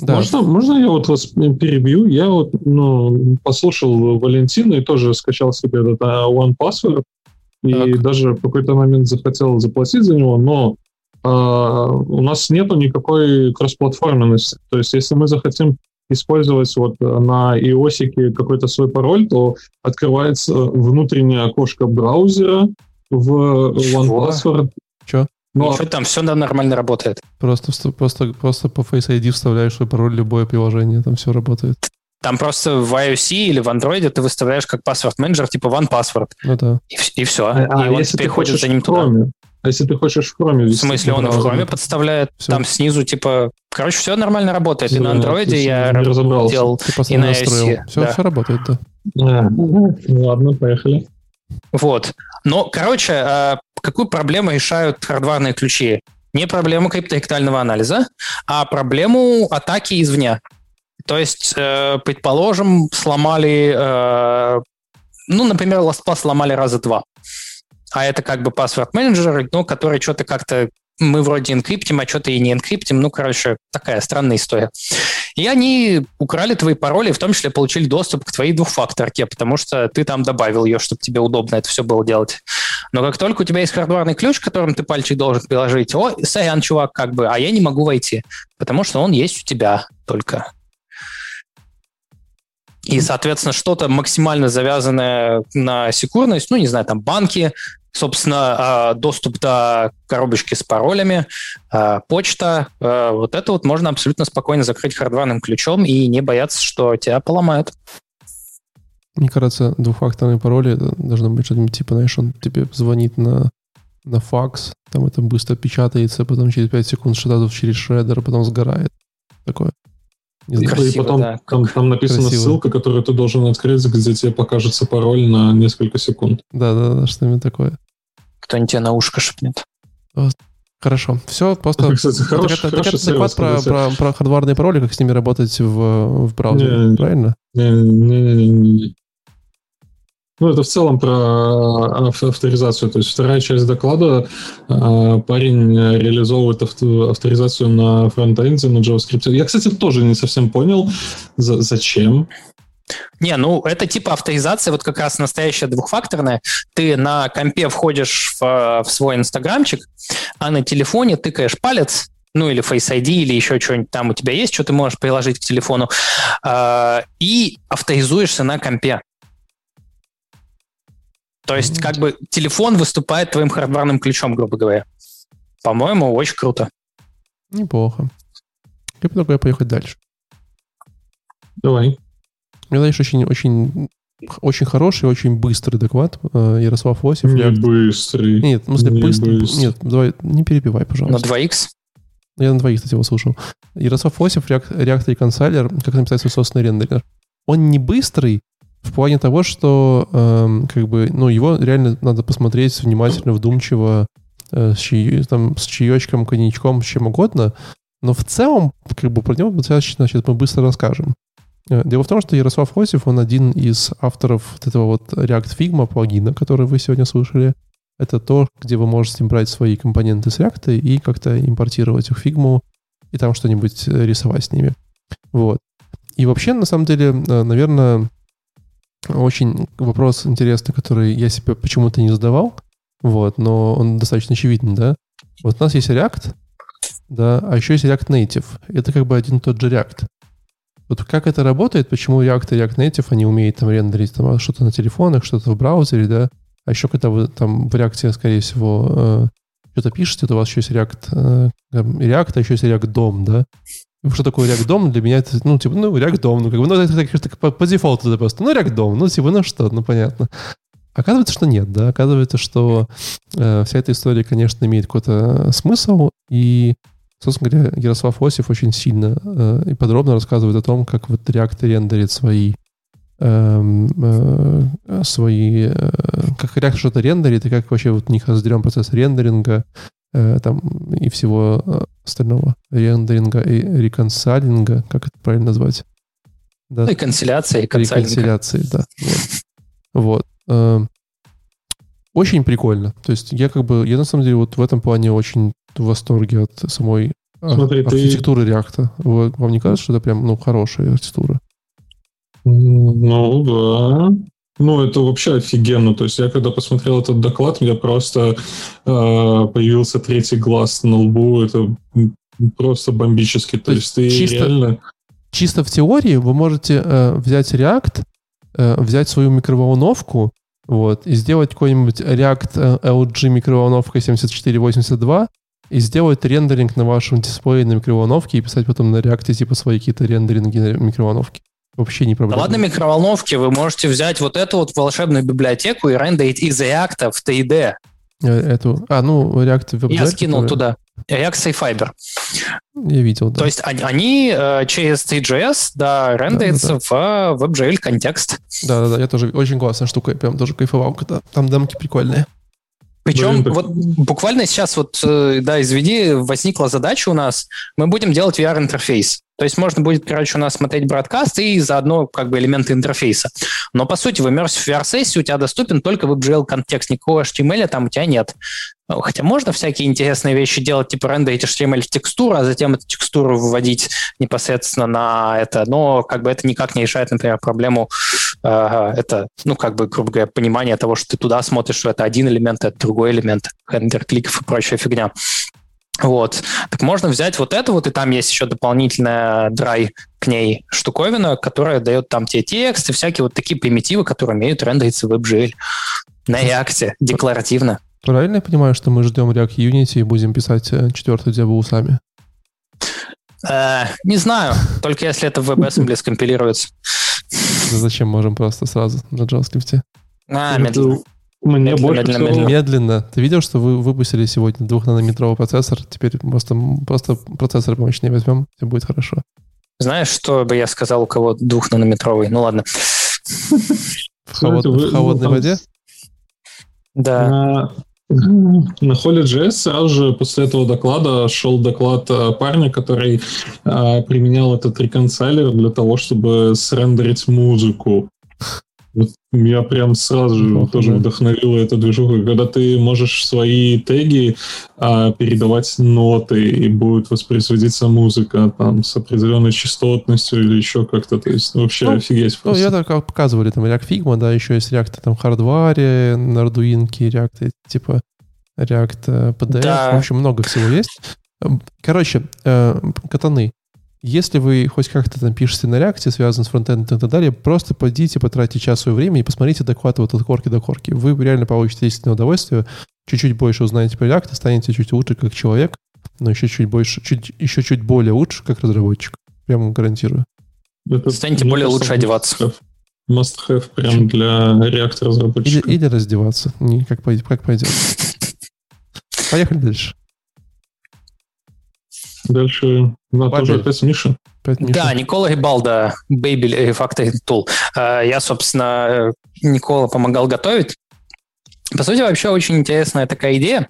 Да. Можно, можно я вот вас перебью? Я вот ну, послушал Валентина и тоже скачал себе этот а, One Password. И Так. даже в какой-то момент захотел заплатить за него, но у нас нету никакой кроссплатформенности. То есть если мы захотим использовать вот на iOS какой-то свой пароль, то открывается внутреннее окошко браузера в One Чего? Password. Чё? Ну, а Ничего, там все нормально работает. Просто, просто, просто по Face ID вставляешь свой пароль любое приложение, там все работает. Там просто в iOS или в Android ты выставляешь как паспорт менеджер типа one password Ну да. и, все. А, а и он если теперь хочешь за ним туда. Chrome? А если ты хочешь в Chrome В вести смысле, он и в? Chrome подставляет, Всё. там снизу, типа... Короче, все нормально работает. И на ты я разобрался. делал... И на настроил. iOS, Все, да. все работает, да. А, ну ладно, поехали. Вот. Но, короче, а, какую проблему решают хардварные ключи? Не проблему криптоэктального анализа, а проблему атаки извне. То есть, э, предположим, сломали... э, ну, например, LastPass сломали раза два. А это как бы паспорт-менеджер, ну, который что-то как-то мы вроде инкриптим, а что-то и не инкриптим. Ну, короче, такая странная история. И они украли твои пароли, в том числе получили доступ к твоей двухфакторке, потому что ты там добавил ее, чтобы тебе удобно это все было делать. Но как только у тебя есть хардварный ключ, которым ты пальчик должен приложить, о, сорян, чувак, как бы, а я не могу войти, потому что он есть у тебя только. И, соответственно, что-то максимально завязанное на секурность, ну, не знаю, там банки, собственно, а, доступ до коробочки с паролями, а, почта, а, вот это вот можно абсолютно спокойно закрыть хардварным ключом и не бояться, что тебя поломают. Мне кажется, двухфакторные пароли это должно быть что-нибудь типа, знаешь, он тебе звонит на, на факс, там это быстро печатается, потом через 5 секунд сразу через шредер, потом сгорает. Такое. Не знаю. Красиво, и потом да. там, там написана Красиво. ссылка, которую ты должен открыть, где тебе покажется пароль на несколько секунд. Да, да, да, что-нибудь такое. Кто-нибудь тебе на ушко шепнет. Хорошо. Все, просто... Кстати, хороший, так, это, хороший так это доклад сервис, про, про, про хардварные пароли, как с ними работать в, в браузере, Не, правильно? Не-не-не-не. Ну, это в целом про ав- авторизацию. То есть вторая часть доклада а, парень э, реализовывает авто- авторизацию на фронтенде, на JavaScript. Я, кстати, тоже не совсем понял, за- зачем. Не, ну это типа авторизация, вот как раз настоящая двухфакторная. Ты на компе входишь в, в свой инстаграмчик, а на телефоне тыкаешь палец, ну или Face ID, или еще что-нибудь там у тебя есть, что ты можешь приложить к телефону, а, и авторизуешься на компе. То есть как бы телефон выступает твоим хардварным ключом, грубо говоря. По-моему, очень круто. Неплохо. Я предлагаю поехать дальше. Давай. Меня дальше очень, очень, очень хороший, очень быстрый доклад. Э, Ярослав Осипов. Не React- быстрый. Нет, в смысле Не быстрый. быстрый. Нет, давай, не перебивай, На пожалуйста. 2х? Я на двоих, кстати, его слушал. Ярослав Осипов, React, React Reconciler, как написать свой собственный рендерер. Он не быстрый в плане того, что эм, как бы, ну, его реально надо посмотреть внимательно, вдумчиво, э, с, чаи- там, с чаечком, коньячком, с чем угодно. Но в целом, как бы, про него достаточно сейчас мы быстро расскажем. Э, Дело в том, что Ярослав Осипов, он один из авторов вот этого вот React Figma плагина, который вы сегодня слышали. Это то, где вы можете брать свои компоненты с React и как-то импортировать их в Figma и там что-нибудь э, рисовать с ними. Вот. И вообще, на самом деле, э, наверное, очень вопрос интересный, который я себе почему-то не задавал, вот, но он достаточно очевиден, да. Вот у нас есть React, да, а еще есть React Native. Это как бы один и тот же React. Вот как это работает, почему React и React Native, они умеют там рендерить там, что-то на телефонах, что-то в браузере, да, а еще когда вы там в React, скорее всего, э, что-то пишете, то у вас еще есть React, э, React, а еще есть React DOM, да. Что такое React DOM? Для меня это, ну, типа, ну, React DOM, ну, как бы, ну, это, так- так по, по дефолту это просто, ну, React DOM, ну, типа, ну, что, ну, понятно. Оказывается, что нет, да, оказывается, что э, вся эта история, конечно, имеет какой-то смысл, и, собственно говоря, Ярослав Осиф очень сильно э, и подробно рассказывает о том, как вот React рендерит свои эм, э, свои, э, как React что-то рендерит, и как вообще вот у них разделен процесс рендеринга э, там и всего э, остального. Рендеринга и реконсалинга, как это правильно назвать? Да, Ну и консиляция, и реконсиляции, да. Вот. Вот. Эм, Очень прикольно. То есть я как бы, я на самом деле вот в этом плане очень в восторге от самой Смотри, ты- архитектуры реакта. Вы- Вам не кажется, что это прям, ну, хорошая архитектура? Ну, да. Ну, это вообще офигенно. То есть я когда посмотрел этот доклад, у меня просто э, появился третий глаз на лбу. Это просто бомбически. То, То есть ты чисто- реально... чисто в теории вы можете э, взять React, э, взять свою микроволновку, вот, и сделать какой-нибудь React э, LG микроволновка 7482 и сделать рендеринг на вашем дисплее на микроволновке и писать потом на React типа свои какие-то рендеринги на микроволновке. Вообще не Да проблема. ладно микроволновки, вы можете взять вот эту вот волшебную библиотеку и рендерить из React в 3D. Э, Эту, а, ну, React WebGL, Я скинул который- туда. React Safe Я видел, да. То есть они, они, э, через 3GS, да, рендерятся в э, WebGL контекст. Да-да-да, я тоже, очень классная штука, я прям тоже кайфовал, когда там демки прикольные. Причем Блин, вот буквально сейчас вот, э, да, из VD возникла задача у нас, мы будем делать VR-интерфейс. То есть можно будет, короче, у нас смотреть бродкаст и заодно как бы элементы интерфейса. Но по сути в Immersive VR-сессии у тебя доступен только WebGL контекст, никакого HTML там у тебя нет. Ну, Хотя можно всякие интересные вещи делать, типа рендерить HTML в текстуру, а затем эту текстуру выводить непосредственно на это, но как бы это никак не решает, например, проблему э, это, ну, как бы, грубо говоря, понимание того, что ты туда смотришь, что это один элемент, это другой элемент, рендер кликов и прочая фигня. Вот. Так можно взять вот это вот, и там есть еще дополнительная драй к ней штуковина, которая дает там тебе текст и всякие вот такие примитивы, которые умеют рендериться в WebGL на React, декларативно. Правильно я понимаю, что мы ждем React Unity и будем писать э, четвертую диабу сами? Э, не знаю, только если это в WebAssembly скомпилируется. Зачем можем просто сразу на JavaScript? А, медленно. Мне Медленно, больше медленно, всего- медленно. Медленно. Ты видел, что вы выпустили сегодня двухнанометровый процессор? Теперь просто, просто процессор помощнее возьмем, все будет хорошо. Знаешь, что бы я сказал, у кого двухнанометровый? Ну ладно. В, холодной ну, воде? Да. На, на Holy.js сразу же после этого доклада шел доклад э, парня, который э, применял этот реконсайлер для того, чтобы срендерить музыку. Вот меня прям сразу же Неплохо, тоже да. вдохновила эта движуха, когда ты можешь свои теги а, передавать ноты, и будет воспроизводиться музыка там с определенной частотностью или еще как-то. То есть вообще Ну, офигеть Ну, просто. я так как показывали, там React Figma, да, еще есть React там хардваре, на Arduino, React, типа React э, PDF, Да. в общем, много всего есть. Короче, э, катаны. Если вы хоть как-то там пишете на React, связан с фронтендом и так далее, просто пойдите, потратьте час своего времени и посмотрите доклад вот от корки до корки. Вы реально получите действительно удовольствие, чуть-чуть больше узнаете про React, станете чуть лучше как человек, но еще чуть больше, чуть, еще чуть более лучше, как разработчик. Прямо гарантирую. Это, Станьте более лучше одеваться. Must have прям для реактора разработчика. Или, или раздеваться. Не, как, пойдет, как пойдет. Поехали дальше. Дальше на тоже опять Миша. Да, Никола Гибалда, Baby Refactoring Tool. Я, собственно, Никола помогал готовить. По сути, вообще очень интересная такая идея.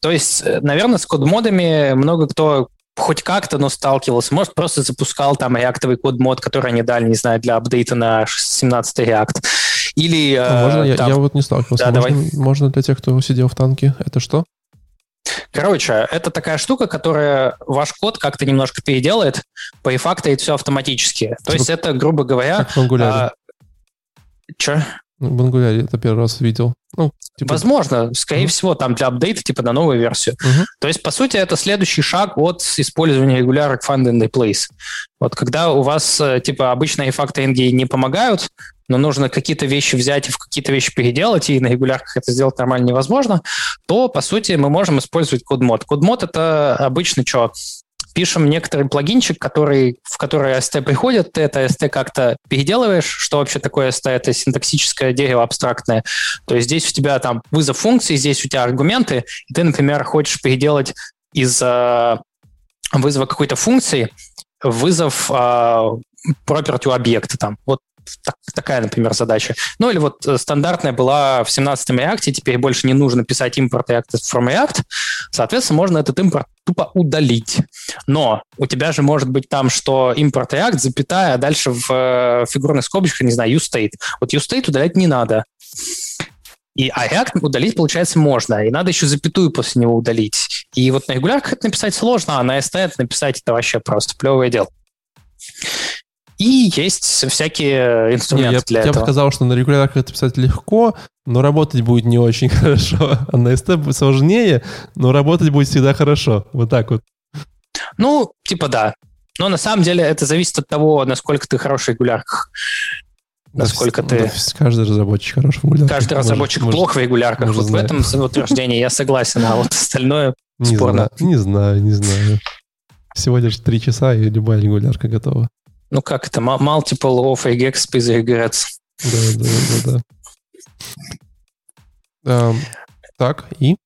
То есть, наверное, с код-модами много кто хоть как-то, но сталкивался. Может, просто запускал там реактовый код-мод, который они дали, не знаю, для апдейта на 17 React. Или... А можно, э, там... я, я вот не сталкивался. Да, можно, давай. можно для тех, кто сидел в танке. Это что? Короче, это такая штука, которая ваш код как-то немножко переделает, порефакторит все автоматически. То есть это, грубо говоря... Как в. А, Че? Ну, в Angular это первый раз видел. Ну, типа... Возможно, скорее uh-huh. всего, там для апдейта, типа на новую версию. Uh-huh. То есть, по сути, это следующий шаг от использования регулярок find and replace. Вот когда у вас, э, типа, обычные рефакторинги не помогают, но нужно какие-то вещи взять и в какие-то вещи переделать, и на регулярках это сделать нормально невозможно, то, по сути, мы можем использовать код-мод. Код-мод — это обычно что? Пишем некоторый плагинчик, который, в который ST приходит, ты это ST как-то переделываешь. Что вообще такое ST? Это синтаксическое дерево абстрактное. То есть здесь у тебя там вызов функции, здесь у тебя аргументы, и ты, например, хочешь переделать из э, вызова какой-то функции вызов э, property объекта. Там. Вот так, такая, например, задача. Ну или вот э, стандартная была в 17-м React, теперь больше не нужно писать импорт React from React, соответственно, можно этот импорт тупо удалить. Но у тебя же может быть там, что импорт React, запятая, а дальше в э, фигурных скобочках, не знаю, uState. Вот uState удалять не надо. И а React удалить, получается, можно. И надо еще запятую после него удалить. И вот на регулярках это написать сложно, а на ST написать это вообще просто плевое дело. И есть всякие инструменты не, я, для я этого. Я бы сказал, что на регулярках это писать легко, но работать будет не очень хорошо. А на ST будет сложнее, но работать будет всегда хорошо. Вот так вот. Ну, типа да. Но на самом деле это зависит от того, насколько ты хороший в регулярках. Насколько да, ты... Да, каждый разработчик хорош в регулярках. Каждый разработчик может, плох в регулярках. Вот знаю. в этом утверждении я согласен, а вот остальное не спорно. Знаю, не знаю, не знаю. Всего лишь три часа, и любая регулярка готова. Ну как это? Multiple of regex is regrets. Да, да, да, да. Um, так, и?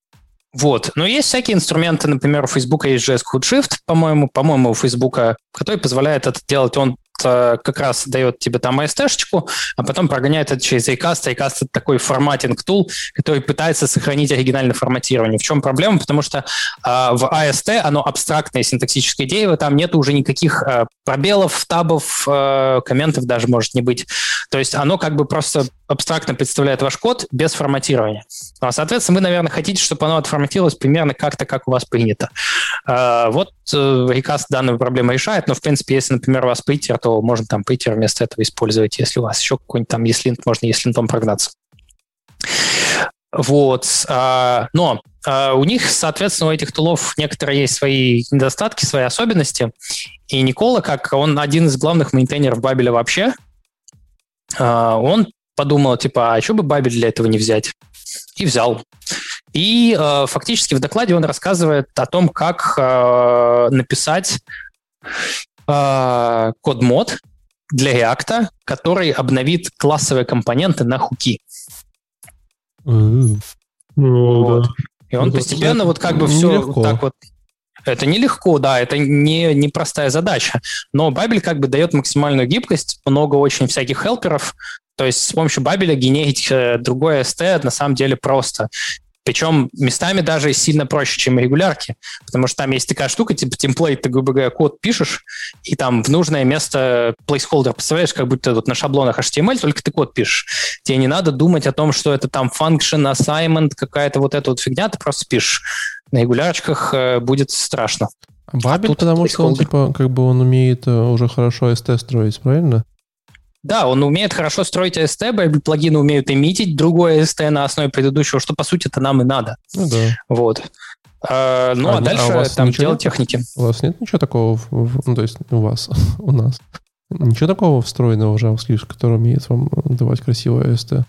Вот. Но есть всякие инструменты, например, у Facebook есть JS CodeShift, по-моему, по-моему, у Facebook, который позволяет это делать. Он как раз дает тебе там AST-шечку, а потом прогоняет это через Acast. Acast — это такой форматинг-тул, который пытается сохранить оригинальное форматирование. В чем проблема? Потому что э, в AST оно абстрактное синтаксическое дерево, там нет уже никаких э, пробелов, табов, э, комментов даже может не быть. То есть оно как бы просто абстрактно представляет ваш код без форматирования. А, соответственно, вы, наверное, хотите, чтобы оно отформатировалось примерно как-то, как у вас принято. Э, вот э, Recast данную проблему решает, но, в принципе, если, например, у вас Painter, то можно там Painter вместо этого использовать. Если у вас еще какой-нибудь там ESLint, можно ESLint прогнаться. Вот. А, но а, у них, соответственно, у этих тулов некоторые есть свои недостатки, свои особенности. И Никола, как он один из главных мейнтейнеров Бабеля вообще, а, он подумал, типа, а что бы Бабель для этого не взять? И взял. И э, фактически в докладе он рассказывает о том, как э, написать э, код-мод для React, который обновит классовые компоненты на хуки. Mm. вот. И он постепенно вот как бы все вот так вот это нелегко, да, это не, не простая задача. Но Бабель как бы дает максимальную гибкость, много очень всяких хелперов. То есть с помощью Бабеля генерить э, другое ST на самом деле просто. Причем местами даже сильно проще, чем регулярки, потому что там есть такая штука, типа темплейт, ты, грубо говоря, код пишешь, и там в нужное место placeholder представляешь, как будто вот на шаблонах HTML, только ты код пишешь. Тебе не надо думать о том, что это там function, assignment, какая-то вот эта вот фигня, ты просто пишешь. На регулярочках э, будет страшно. Бабель, а потому что он, типа, как бы он умеет э, уже хорошо ST строить, правильно? Да, он умеет хорошо строить AST, плагины умеют эмитить другое AST на основе предыдущего, что, по сути, это нам и надо. Ну да. Вот. А, ну, а, а дальше а там дело нет? техники. У вас нет ничего такого, ну, то есть у вас, у нас, ничего такого встроенного в JavaScript, который умеет вам давать красивое AST?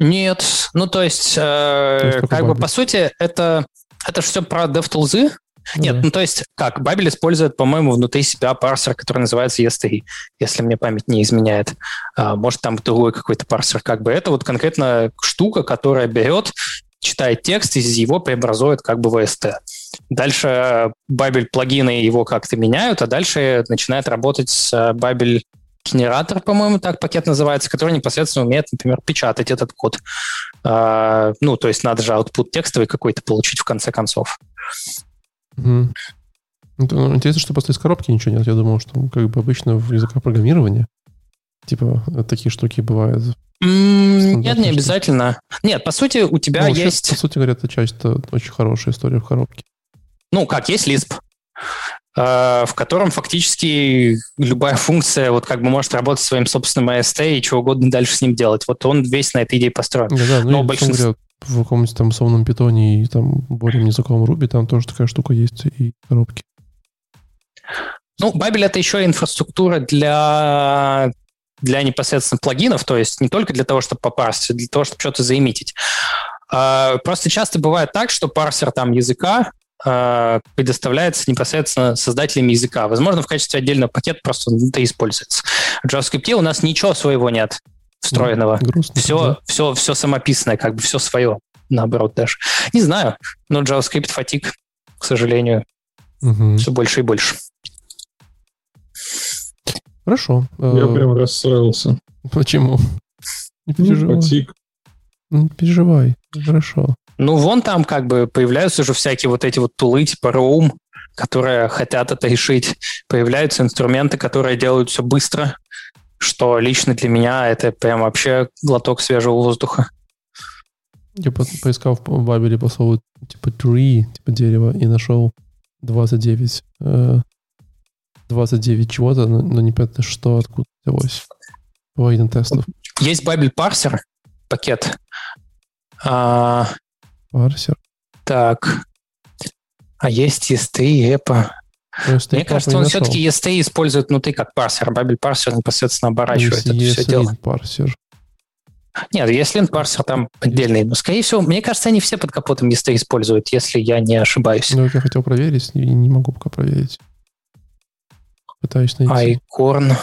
Нет, ну то есть, э, то есть как бы по сути это это все про DevTools, Нет, ну то есть как, Babel использует, по-моему, внутри себя парсер, который называется ES3, если мне память не изменяет. А, может, там другой какой-то парсер. Как бы это вот конкретно штука, которая берет, читает текст и из его преобразует как бы в EST. Дальше Babel плагины его как-то меняют, а дальше начинает работать с Babel генератор, по-моему, так пакет называется, который непосредственно умеет, например, печатать этот код. А, ну, то есть надо же output текстовый какой-то получить в конце концов. Mm. Интересно, что просто из коробки ничего нет. Я думал, что как бы обычно в языках программирования типа такие штуки бывают. Mm, нет, не обязательно. Нет, по сути, у тебя ну, есть... По сути говоря, это часть это очень хорошая история в коробке. Ну, как, есть Lisp. Э, в котором фактически любая функция вот как бы может работать своим собственным AST и чего угодно дальше с ним делать. Вот он весь на этой идее построен. Да, да, ну Но большинство... говоря, в каком-нибудь там условном питоне и там более незнакомом Ruby там тоже такая штука есть и коробки. Ну, Babel это еще инфраструктура для для непосредственно плагинов, то есть не только для того, чтобы попасть, а для того, чтобы что-то заиметить. Э, просто часто бывает так, что парсер там языка э, предоставляется непосредственно создателями языка. Возможно, в качестве отдельного пакета просто это используется. В JavaScript у нас ничего своего нет встроенного. Грустно, все, да. все, все самописное, как бы все свое, наоборот даже. Не знаю, но JavaScript фатик, к сожалению, угу. все больше и больше. Хорошо. Я э, прям расстроился. Почему? Не переживай. Фатик. Не переживай. Хорошо. Ну, вон там как бы появляются уже всякие вот эти вот тулы типа Roam, которые хотят это решить. Появляются инструменты, которые делают все быстро, что лично для меня это прям вообще глоток свежего воздуха. Я по поискал в Бабеле по слову типа tree, типа дерево, и нашел 29, э, 29 чего-то, но, но непонятно что, откуда взялось. По тестов. Есть Babel парсер пакет. А, Парсер. Так. А есть EST и Мне кажется, он все-таки EST использует внутри как парсер. Babel парсер непосредственно оборачивает это все дело. парсер. Нет, ESLint парсер там отдельный. Но, скорее всего, мне кажется, они все под капотом EST используют, если я не ошибаюсь. Ну, я хотел проверить, и не могу пока проверить. Пытаюсь найти. iCorn.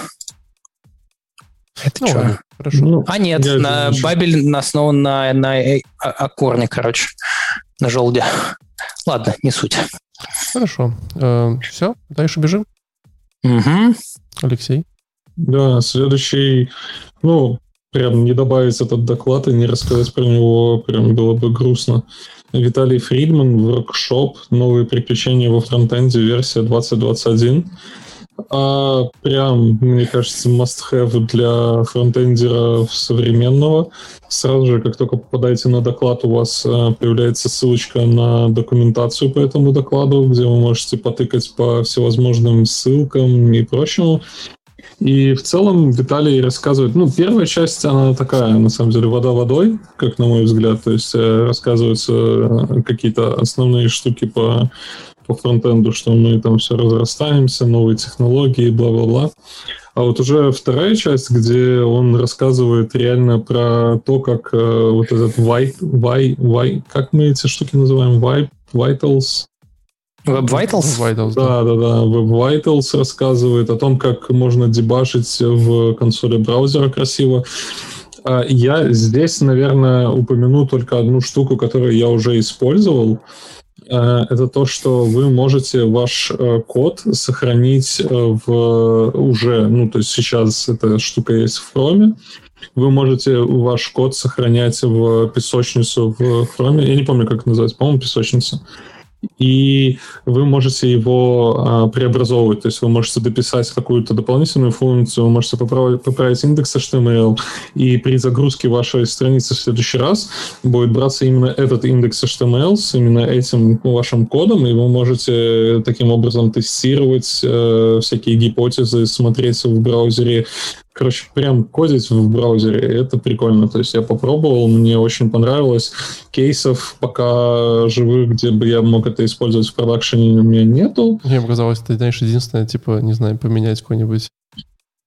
Это ну, что? Хорошо. Ну, а нет, на Бабель основан на, на Акорне, короче, на желуде. Ладно, не суть. Хорошо. Э, все, дальше бежим. Угу. Алексей. Да, следующий, ну, прям не добавить этот доклад и не рассказать про него прям было бы грустно. Виталий Фридман, воркшоп «Новые приключения во фронтенде», версия 2021 а, прям, мне кажется, must-have для фронтендера современного. Сразу же, как только попадаете на доклад, у вас а, появляется ссылочка на документацию по этому докладу, где вы можете потыкать по всевозможным ссылкам и прочему. И в целом Виталий рассказывает, ну, первая часть, она такая, на самом деле, вода водой, как на мой взгляд, то есть э, рассказываются э, какие-то основные штуки по по фронтенду, что мы там все разрастаемся, новые технологии, бла-бла-бла. А вот уже вторая часть, где он рассказывает реально про то, как э, вот этот white, white, white, как мы эти штуки называем, white, vitals, Web Vitals? Vitals да, да, да. Web Vitals рассказывает о том, как можно дебашить в консоли браузера красиво. А я здесь, наверное, упомяну только одну штуку, которую я уже использовал. Это то, что вы можете ваш э, код сохранить э, в уже, ну, то есть сейчас эта штука есть в Chrome, вы можете ваш код сохранять в песочницу в Chrome. Я не помню, как это называется, по-моему, песочница и вы можете его а, преобразовывать. То есть вы можете дописать какую-то дополнительную функцию, вы можете поправить, поправить индекс HTML, и при загрузке вашей страницы в следующий раз будет браться именно этот индекс HTML с именно этим вашим кодом, и вы можете таким образом тестировать э, всякие гипотезы, смотреть в браузере короче, прям кодить в браузере, это прикольно. То есть я попробовал, мне очень понравилось. Кейсов пока живых, где бы я мог это использовать в продакшене, у меня нету. Мне показалось, это, знаешь, единственное, типа, не знаю, поменять какой-нибудь,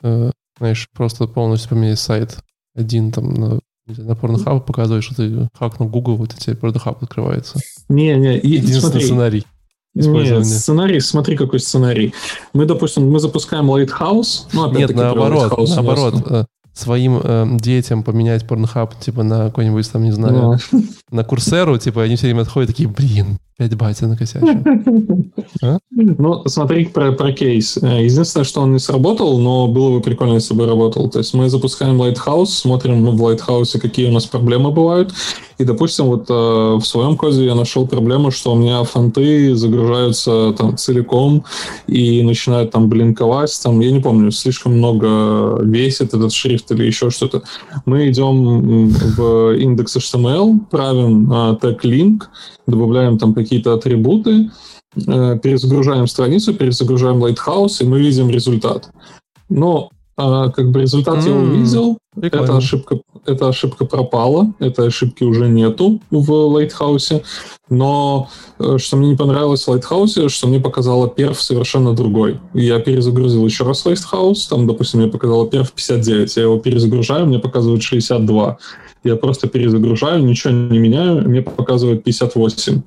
э, знаешь, просто полностью поменять сайт один там на на Pornhub показываешь, что ты хакнул Google, вот и тебе Pornhub открывается. Не, не, единственный смотри, сценарий. Нет, сценарий, смотри, какой сценарий. Мы, допустим, мы запускаем Lighthouse. Ну, Нет, наоборот, наоборот своим э, детям поменять порнхаб, типа, на какой-нибудь там, не знаю, yeah. на курсеру, типа, они все время отходят такие, блин, опять батя накосячил. а? Ну, смотри про, про кейс. Э, единственное, что он не сработал, но было бы прикольно, если бы работал. То есть мы запускаем Lighthouse, смотрим в Lighthouse, какие у нас проблемы бывают, и, допустим, вот э, в своем коде я нашел проблему, что у меня фонты загружаются там целиком и начинают там блинковать, там, я не помню, слишком много весит этот шрифт или еще что-то. Мы идем в индекс HTML, правим э, тег link, добавляем там какие-то атрибуты, перезагружаем страницу, перезагружаем Lighthouse, и мы видим результат. Но а, как бы результат mm, я увидел, эта ошибка, эта ошибка пропала, этой ошибки уже нету в Lighthouse, но э, что мне не понравилось в Lighthouse, что мне показало перф совершенно другой. Я перезагрузил еще раз Lighthouse, там, допустим, мне показало перф 59, я его перезагружаю, мне показывает 62. Я просто перезагружаю, ничего не меняю, мне показывает 58.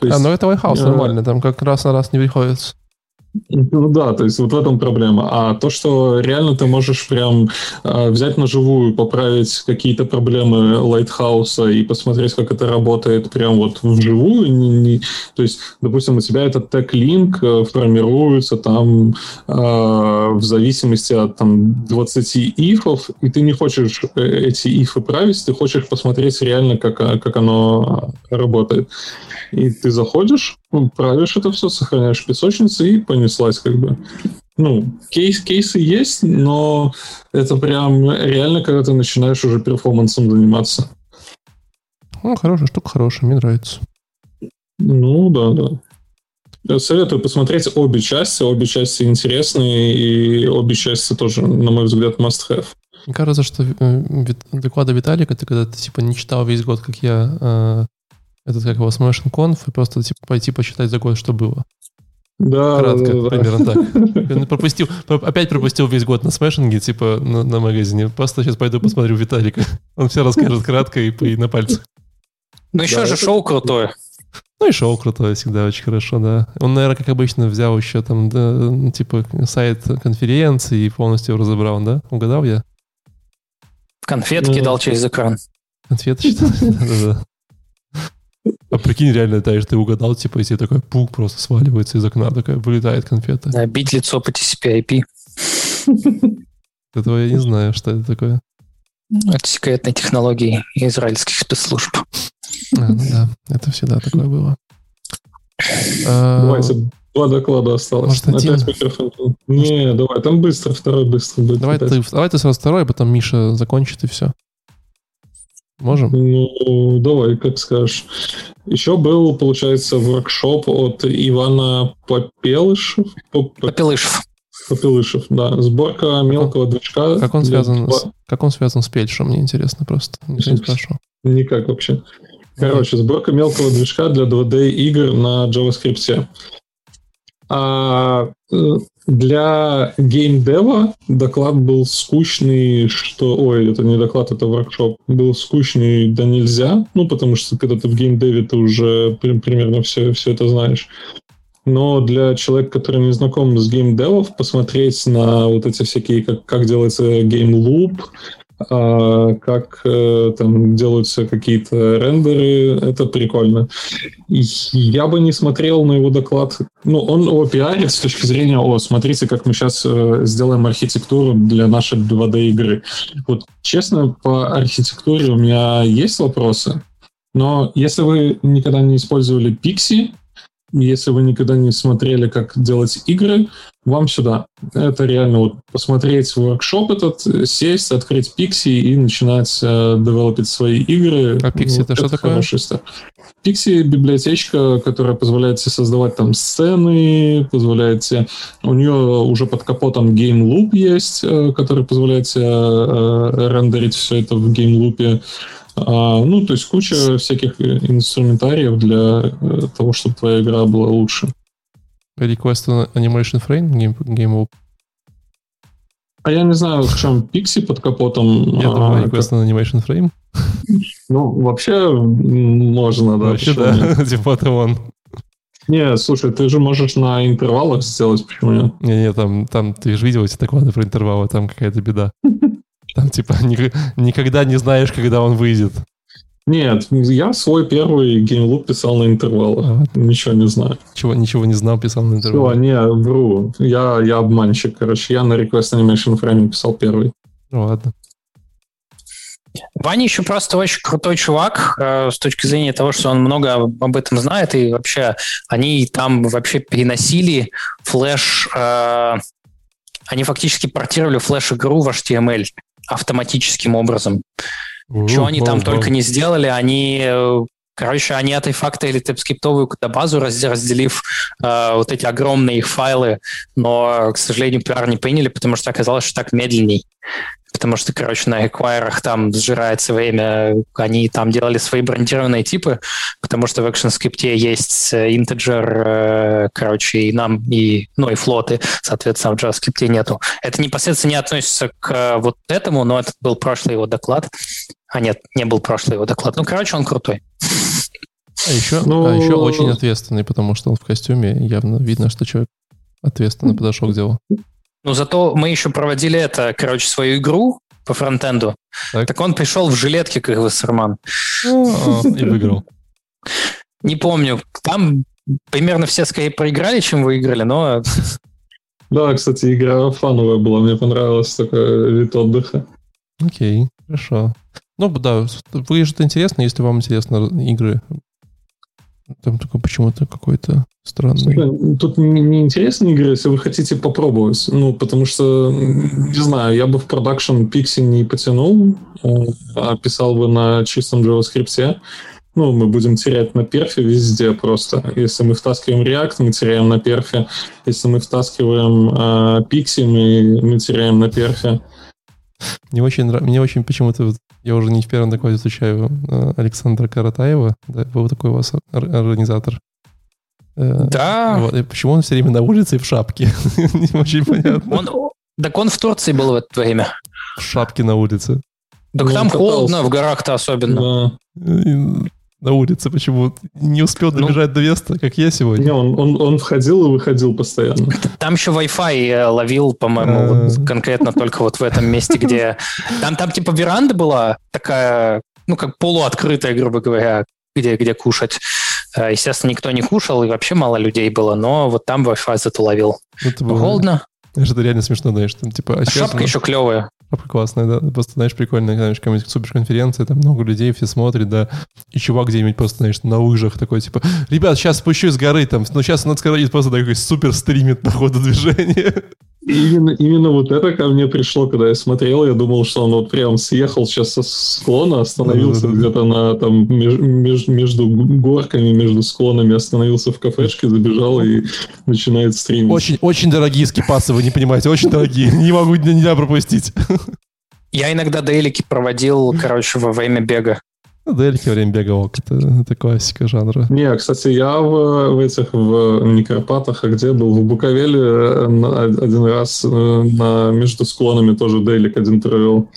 То есть, а, ну это Lighthouse э, нормально, там как раз на раз не приходится. Ну да, то есть вот в этом проблема. А то, что реально ты можешь прям э, взять на живую, поправить какие-то проблемы лайтхауса и посмотреть, как это работает прям вот вживую. Не, не, то есть, допустим, у тебя этот тег-линк э, формируется там э, в зависимости от там 20 ифов, и ты не хочешь э, эти ифы править, ты хочешь посмотреть реально, как, как оно работает. И ты заходишь, ну, правишь это все, сохраняешь песочницы и понеслась как бы. Ну, кейс, кейсы есть, но это прям реально, когда ты начинаешь уже перформансом заниматься. Ну, хорошая штука, хорошая, мне нравится. Ну, да, да. советую посмотреть обе части. Обе части интересные, и обе части тоже, на мой взгляд, must-have. Мне кажется, что э, доклада Виталика, ты когда ты типа не читал весь год, как я, э, этот как его Smashing Conf, и просто типа пойти почитать за год, что было. Да, Кратко, да, да, примерно так. Пропустил, опять пропустил весь год на смешинге, типа на, на магазине. Просто сейчас пойду посмотрю Виталика. Он все расскажет кратко и, и на пальцах. Ну еще да, же это... шоу крутое. Ну и шоу крутое всегда очень хорошо, да. Он, наверное, как обычно, взял еще там, да, типа, сайт конференции и полностью разобрал, да? Угадал я? Конфетки ну, дал через экран. Конфеты что Да-да. А прикинь, реально, да, ты угадал, типа, если такой пук просто сваливается из окна, такая вылетает конфета. Да, бить лицо по TCP-IP. Этого я не знаю, что это такое. Это секретные технологии израильских спецслужб. А, ну да, это всегда такое было. А, Давайте два доклада осталось. Может, один? Не, давай, там быстро, второй быстро будет. Давай ты, давай ты сразу второй, а потом Миша закончит и все. Можем? Ну, давай, как скажешь. Еще был, получается, воркшоп от Ивана Попелышев. Попелышев. Попелышев, да. Сборка мелкого как движка. Как он, связан с, как он связан с Пельшем, мне интересно просто. Никто не спрашивал. Никак вообще. Короче, сборка мелкого движка для 2D игр на JavaScript. А э, для геймдева доклад был скучный, что... Ой, это не доклад, это воркшоп. Был скучный, да нельзя. Ну, потому что когда ты в геймдеве, ты уже примерно все, все это знаешь. Но для человека, который не знаком с геймдевом, посмотреть на вот эти всякие, как, как делается геймлуп, а, как э, там делаются какие-то рендеры, это прикольно. Я бы не смотрел на его доклад, ну, он о пиаре с точки зрения, о, смотрите, как мы сейчас э, сделаем архитектуру для нашей 2D-игры. Вот, честно, по архитектуре у меня есть вопросы, но если вы никогда не использовали Pixie, если вы никогда не смотрели, как делать игры, вам сюда. Это реально вот посмотреть воркшоп этот, сесть, открыть Pixie и начинать э, девелопить свои игры. А Pixie вот, это, это что такое? Старт. Pixie библиотечка, которая позволяет себе создавать там сцены, позволяет себе... У нее уже под капотом Game Loop есть, э, который позволяет себе э, рендерить все это в Game Loop. А, ну, то есть куча всяких инструментариев для э, того, чтобы твоя игра была лучше. Request Animation Frame, Game, game? А я не знаю, в чем Pixie под капотом. Я думаю, Request как... Animation Frame. Ну, вообще можно, да. Вообще, да, типа это он. Не, слушай, ты же можешь на интервалах сделать, почему нет? Не-не, там, там ты же видел эти доклады про интервалы, там какая-то беда. Там типа ни- никогда не знаешь, когда он выйдет. Нет, я свой первый геймлуп писал на интервалах. А, Ничего не знаю. Чего, ничего не знал, писал на Все, интервале. не, вру. Я, я обманщик, короче. Я на Request Animation Frame писал первый. Ну ладно. Ваня еще просто очень крутой чувак э, с точки зрения того, что он много об об этом знает, и вообще они там вообще переносили флеш, э, они фактически портировали флеш-игру в HTML автоматическим образом. Что они там только не сделали, они, э, короче, они от факта или типскриптовую базу разделив э, вот эти огромные их файлы, но, к сожалению, PR не приняли, потому что оказалось, что так медленней. Потому что, короче, на эквайрах там сжирается время, они там делали свои брендированные типы, потому что в ActionScript есть интеджер, э, короче, и нам, и, ну, и флоты, соответственно, в JavaScript нету. Это непосредственно не относится к э, вот этому, но это был прошлый его доклад. А нет, не был прошлый его доклад. Ну, короче, он крутой. А еще, Ну- а еще очень ответственный, потому что он в костюме, явно видно, что человек ответственно подошел к делу. Ну, зато мы еще проводили это, короче, свою игру по фронтенду. Так. Так, он пришел в жилетке, как Вассерман. А, И выиграл. Не помню, там примерно все скорее проиграли, чем выиграли, но Да, кстати, игра фановая была. Мне понравилась такой вид отдыха. Окей, хорошо. Ну да, выглядит интересно, если вам интересны игры. Там только почему-то какой-то странный. Слушай, Тут не, не интересные игры, если вы хотите попробовать. Ну, потому что, не знаю, я бы в продакшн Pixie не потянул, э, а писал бы на чистом JavaScript. Ну, мы будем терять на перфе везде просто. Если мы втаскиваем React, мы теряем на перфе. Если мы втаскиваем э, Pixie, мы, мы теряем на перфе. Мне очень, нрав- мне очень почему-то, вот я уже не в первом докладе изучаю э, Александра Каратаева, да, был такой у вас ор- организатор. Э, да, вот, и почему он все время на улице и в шапке? Не очень понятно. он, так он в Турции был в это время. В шапке на улице. Так Ну, там катался. холодно, в горах-то особенно. Да. На улице почему? Не успел Ну. добежать до места, как я сегодня. Не, он, он, он входил и выходил постоянно. Там еще Wi-Fi э, ловил, по-моему, А. вот конкретно только вот в этом месте, где... Там, там типа веранда была такая, ну, как полуоткрытая, грубо говоря, где, где кушать. Э, Естественно, никто не кушал, и вообще мало людей было, но вот там Wi-Fi зато ловил. Это было- Холодно, Это реально смешно, знаешь, там, типа, а а сейчас, шапка ну, еще клевая. Шапка классная, да. Просто, знаешь, прикольно, когда, знаешь, какая-нибудь суперконференция, там много людей, все смотрят, да. И чувак где-нибудь просто, знаешь, на лыжах такой, типа, ребят, сейчас спущусь с горы, там, ну, сейчас надо сказать, просто такой супер стримит по ходу движения. Именно, именно вот это ко мне пришло, когда я смотрел, я думал, что он вот прям съехал сейчас со склона, остановился Да-да-да. где-то на там меж- меж- между горками, между склонами, остановился в кафешке, забежал и начинает стримить. Очень, очень дорогие скипасы, вы не понимаете, очень дорогие. Не могу, нельзя пропустить. Я иногда дейлики проводил, короче, во время бега. Ну, Дельки во время бега ок, это, это классика жанра. Не, кстати, я в, в этих, в не Карпатах, а где был, в Буковеле э, на- один раз э, на, между склонами тоже дейлик один провел.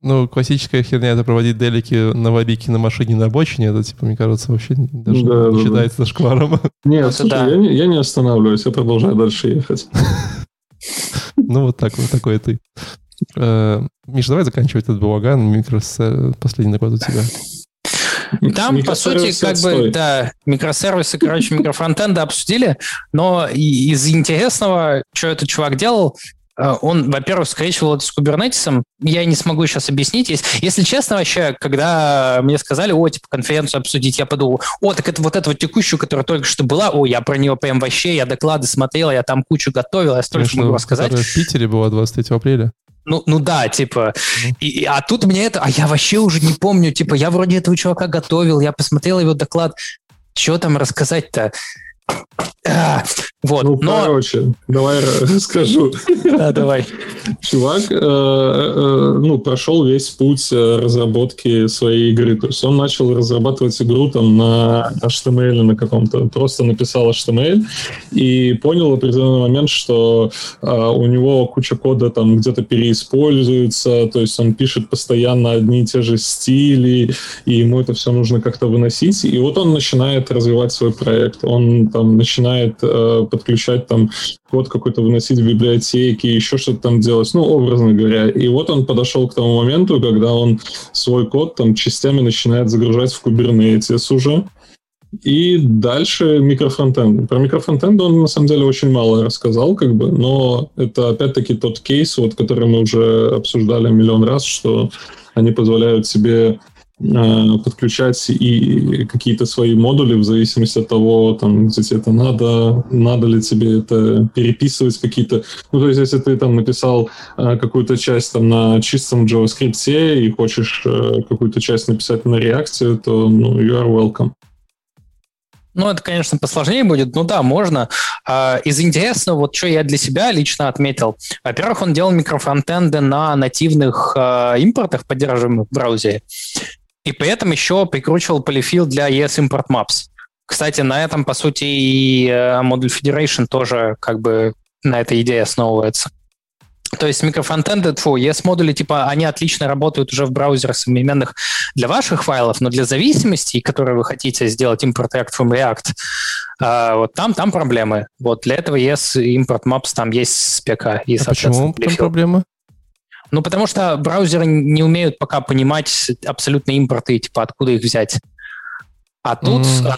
Ну, классическая херня это проводить делики на вабике на машине на обочине. Это, типа, мне кажется, вообще даже Да, не да, считается зашкваром. Нет, Это слушай, да. я, не, я не останавливаюсь, я продолжаю дальше ехать. Ну, вот так вот, такой ты. Э, Миша, давай заканчивать этот балаган. Микрос, э, последний доклад у тебя. Там, по сути, как бы, да, микросервисы, короче, микрофронтенда обсудили, но из интересного, что этот чувак делал, э, он, во-первых, скрещивал это с кубернетисом. Я не смогу сейчас объяснить. Если, если честно, вообще, когда мне сказали, о, типа, конференцию обсудить, я подумал, о, так это вот эта вот текущую, которая только что была, о, я про нее прям вообще, я доклады смотрел, я там кучу готовил, я столько Конечно, могу рассказать. в Питере была 23 апреля. Ну, ну да, типа, и, и- а тут мне это, а я вообще уже не помню, типа, я вроде этого чувака готовил, я посмотрел его доклад, что там рассказать-то? А, вот, Ну, но... короче, давай расскажу. Да, давай. чувак э, э, ну, прошел весь путь э, разработки своей игры. То есть он начал разрабатывать игру там на HTML на каком-то. Просто написал HTML и понял в определенный момент, что э, у него куча кода там где-то переиспользуется, то есть он пишет постоянно одни и те же стили, и ему это все нужно как-то выносить. И вот он начинает развивать свой проект. Он там начинает э, подключать там код какой-то выносить в библиотеки, еще что-то там делать, ну, образно говоря. И вот он подошел к тому моменту, когда он свой код там частями начинает загружать в Kubernetes уже. И дальше микрофронтенд. Про микрофронтенд он на самом деле очень мало рассказал, как бы, но это опять-таки тот кейс, вот, который мы уже обсуждали миллион раз, что они позволяют себе подключать и какие-то свои модули в зависимости от того, там, если это надо, надо ли тебе это переписывать какие-то... Ну, то есть, если ты там написал э, какую-то часть там на чистом JavaScript и хочешь э, какую-то часть написать на React, то, ну, you are welcome. Ну, это, конечно, посложнее будет. Ну да, можно. А, из интересного, вот что я для себя лично отметил. Во-первых, он делал микрофронтенды на нативных импортах, поддерживаемых в браузере. И при этом еще прикручивал полифил для ES Import Maps. Кстати, на этом, по сути, и э, Model Federation тоже как бы на этой идее основывается. То есть микрофронтенды, фу, ES-модули, типа, они отлично работают уже в браузерах современных для ваших файлов, но для зависимостей, которые вы хотите сделать импорт React from React, э, вот там, там проблемы. Вот для этого ES Import Maps там есть спека. И, а почему там проблемы? Ну, потому что браузеры не умеют пока понимать абсолютно импорты, типа, откуда их взять. А тут mm.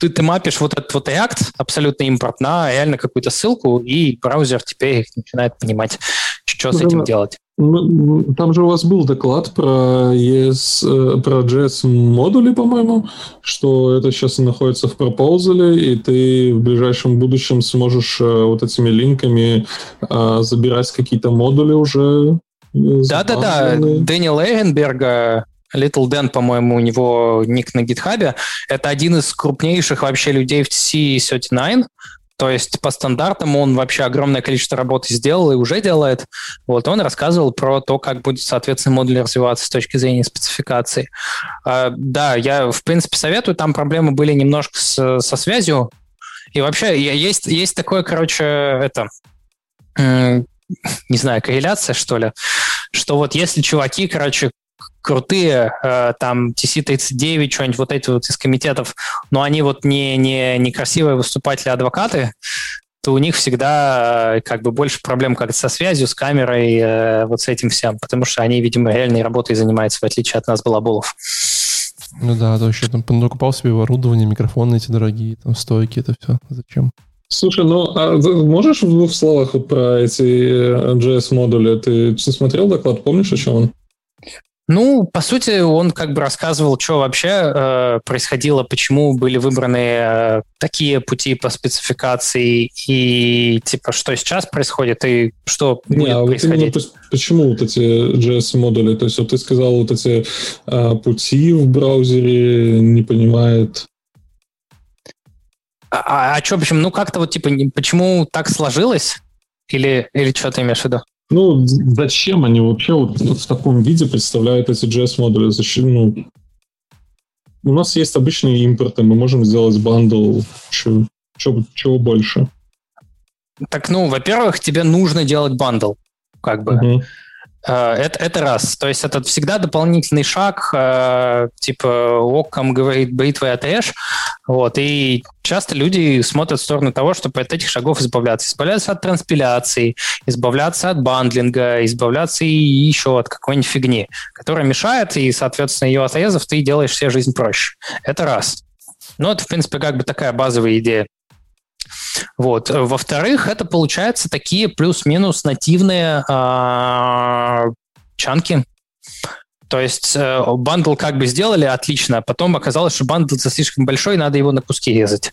ты, ты мапишь вот этот вот React, абсолютно импорт, на реально какую-то ссылку, и браузер теперь начинает понимать, что с этим делать. Там же у вас был доклад про, ES, э, про JS модули, по-моему, что это сейчас находится в пропозале, и ты в ближайшем будущем сможешь э, вот этими линками а, забирать какие-то модули уже да-да-да, Дэниел Эйгенберга, Little Dan, по-моему, у него ник на гитхабе. Это один из крупнейших вообще людей в C39. То есть по стандартам он вообще огромное количество работы сделал и уже делает. Вот он рассказывал про то, как будет, соответственно, модуль развиваться с точки зрения спецификации. Uh, да, я, в принципе, советую. Там проблемы были немножко с, со связью. И вообще есть, есть такое, короче, это не знаю, корреляция, что ли, что вот если чуваки, короче, крутые, э, там TC-39, что-нибудь вот эти вот из комитетов, но они вот не, не, не красивые выступатели, адвокаты, то у них всегда э, как бы больше проблем как со связью, с камерой, э, вот с этим всем, потому что они, видимо, реальной работой занимаются, в отличие от нас, балаболов. Ну да, то еще там покупал себе оборудование, микрофоны эти дорогие, там стойки, это все. Зачем? Слушай, ну а можешь в двух словах про эти JS-модули? Ты смотрел доклад, помнишь, о чем он? Ну, по сути, он как бы рассказывал, что вообще э, происходило, почему были выбраны э, такие пути по спецификации и типа что сейчас происходит и что Не, будет а происходить. Вот почему вот эти JS-модули? То есть вот ты сказал, вот эти э, пути в браузере не понимает а, а, а что, почему? Ну, как-то вот, типа, почему так сложилось? Или, или что ты имеешь в виду? Ну, зачем они вообще вот в таком виде представляют эти JS-модули? Зачем, ну, у нас есть обычные импорты, мы можем сделать бандл, чего, чего больше. Так, ну, во-первых, тебе нужно делать бандл, как бы. Uh-huh. Это, это раз. То есть это всегда дополнительный шаг, э, типа Оккам говорит бритвой отрежь. Вот, и часто люди смотрят в сторону того, чтобы от этих шагов избавляться. Избавляться от транспиляции, избавляться от бандлинга, избавляться и еще от какой-нибудь фигни, которая мешает, и, соответственно, ее отрезав, ты делаешь себе жизнь проще. Это раз. Ну, это, в принципе, как бы такая базовая идея. Вот. Во-вторых, это получается такие плюс-минус нативные э, чанки. То есть э, бандл как бы сделали отлично, а потом оказалось, что бандл слишком большой, надо его на куски резать.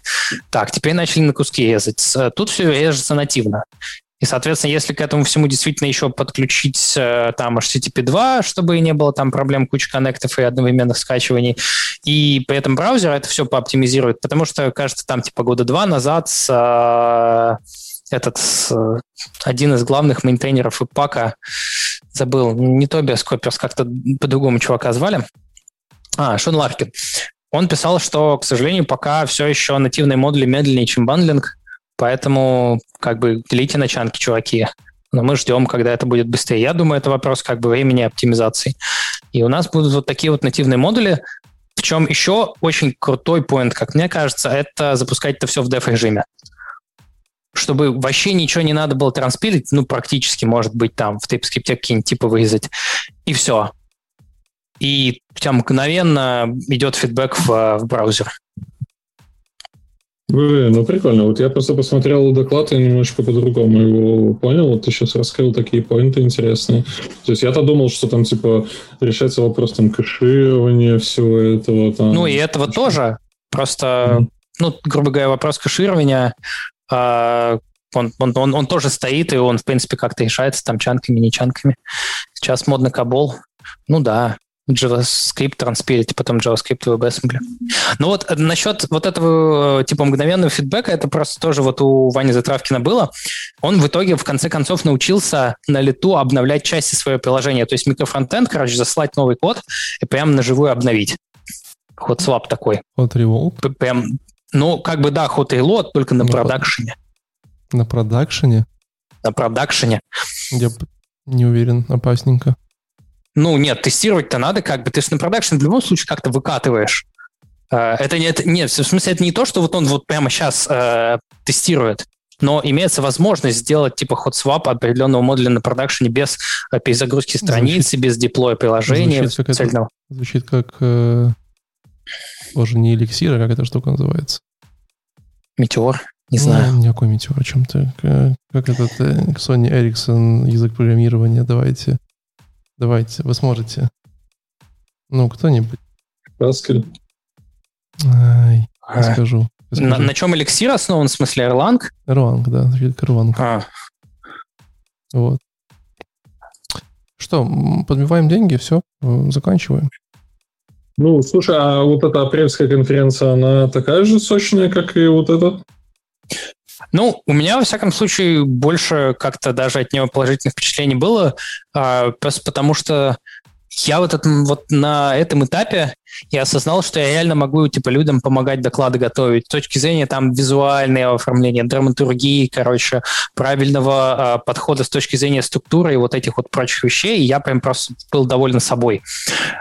Так, теперь начали на куски резать. Тут все режется нативно. И, соответственно, если к этому всему действительно еще подключить э, там HTTP 2, чтобы не было там проблем кучи коннектов и одновременных скачиваний, и при этом браузер это все пооптимизирует, потому что, кажется, там типа года два назад с, э, этот один из главных мейнтейнеров Ипака, забыл, не Тобиас Копперс, как-то по-другому чувака звали. А, Шон Ларкин. Он писал, что, к сожалению, пока все еще нативные модули медленнее, чем бандлинг, поэтому как бы делите начанки, чуваки. Но мы ждем, когда это будет быстрее. Я думаю, это вопрос как бы времени оптимизации. И у нас будут вот такие вот нативные модули. В чем еще очень крутой поинт, как мне кажется, это запускать это все в деф-режиме. Чтобы вообще ничего не надо было транспилить, ну, практически, может быть, там в TypeScript какие-нибудь типы вырезать, и все и тебя мгновенно идет фидбэк в, в браузер. Блин, ну прикольно. Вот я просто посмотрел доклад и немножко по-другому его понял. Вот ты сейчас раскрыл такие поинты интересные. То есть я-то думал, что там типа решается вопрос там кэширования всего этого. Там, ну и этого что? тоже. Просто, mm-hmm. ну, грубо говоря, вопрос кэширования, э, он, он, он, он тоже стоит, и он, в принципе, как-то решается там чанками, не чанками. Сейчас модно кабол. Ну да, JavaScript транспилить, потом JavaScript в WebAssembly. Ну вот э, насчет вот этого э, типа мгновенного фидбэка, это просто тоже вот у Вани Затравкина было. Он в итоге в конце концов научился на лету обновлять части своего приложения. То есть микрофронтенд, короче, заслать новый код и прям на живую обновить. Ход свап такой. Hot reload? Прям, ну, как бы да, ход reload, только на ну, продакшене. На продакшене? На продакшене. Я не уверен, опасненько. Ну, нет, тестировать-то надо как бы. Ты же на продакшн в любом случае как-то выкатываешь. Э, это нет, нет, в смысле, это не то, что вот он вот прямо сейчас э, тестирует, но имеется возможность сделать типа ход свап определенного модуля на продакшене без э, перезагрузки страницы, без деплоя приложения. Звучит как, это, звучит как э, тоже не эликсир, а как эта штука называется? Метеор. Не ну, знаю. Никакой метеор, о чем ты. Как, как этот э, Sony Ericsson язык программирования, давайте. Давайте, вы сможете. Ну, кто-нибудь. Haskell. Ай, скажу. На, на чем эликсир основан, в смысле Erlang? Erlang, да, Erlang. А. Вот. Что, подбиваем деньги, все, заканчиваем. Ну, слушай, а вот эта апрельская конференция, она такая же сочная, как и вот эта? Ну, у меня, во всяком случае, больше как-то даже от него положительных впечатлений было, а, просто потому что я вот, этом, вот на этом этапе я осознал, что я реально могу типа людям помогать доклады готовить с точки зрения там визуального оформления, драматургии, короче, правильного э, подхода с точки зрения структуры и вот этих вот прочих вещей. Я прям просто был доволен собой.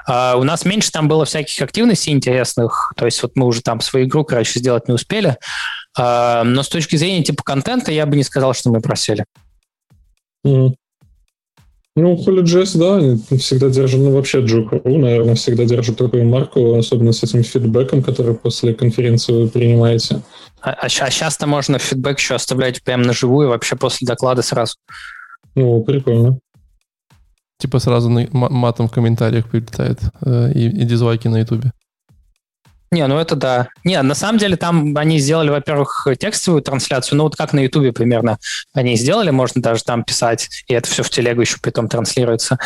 Э, у нас меньше там было всяких активностей интересных, то есть вот мы уже там свою игру, короче, сделать не успели. А, но с точки зрения типа контента я бы не сказал, что мы просели. Mm. Ну, HolyJS, да, они всегда держат, ну, вообще Juke.ru, наверное, всегда держат такую марку, особенно с этим фидбэком, который после конференции вы принимаете. А, а, а сейчас-то можно фидбэк еще оставлять прямо на живую, вообще после доклада сразу. Ну, прикольно. Типа сразу на, матом в комментариях прилетает э, и, и дизлайки на ютубе. Не, ну это да. Не, на самом деле там они сделали, во-первых, текстовую трансляцию, ну вот как на Ютубе примерно они сделали, можно даже там писать, и это все в телегу еще потом транслируется.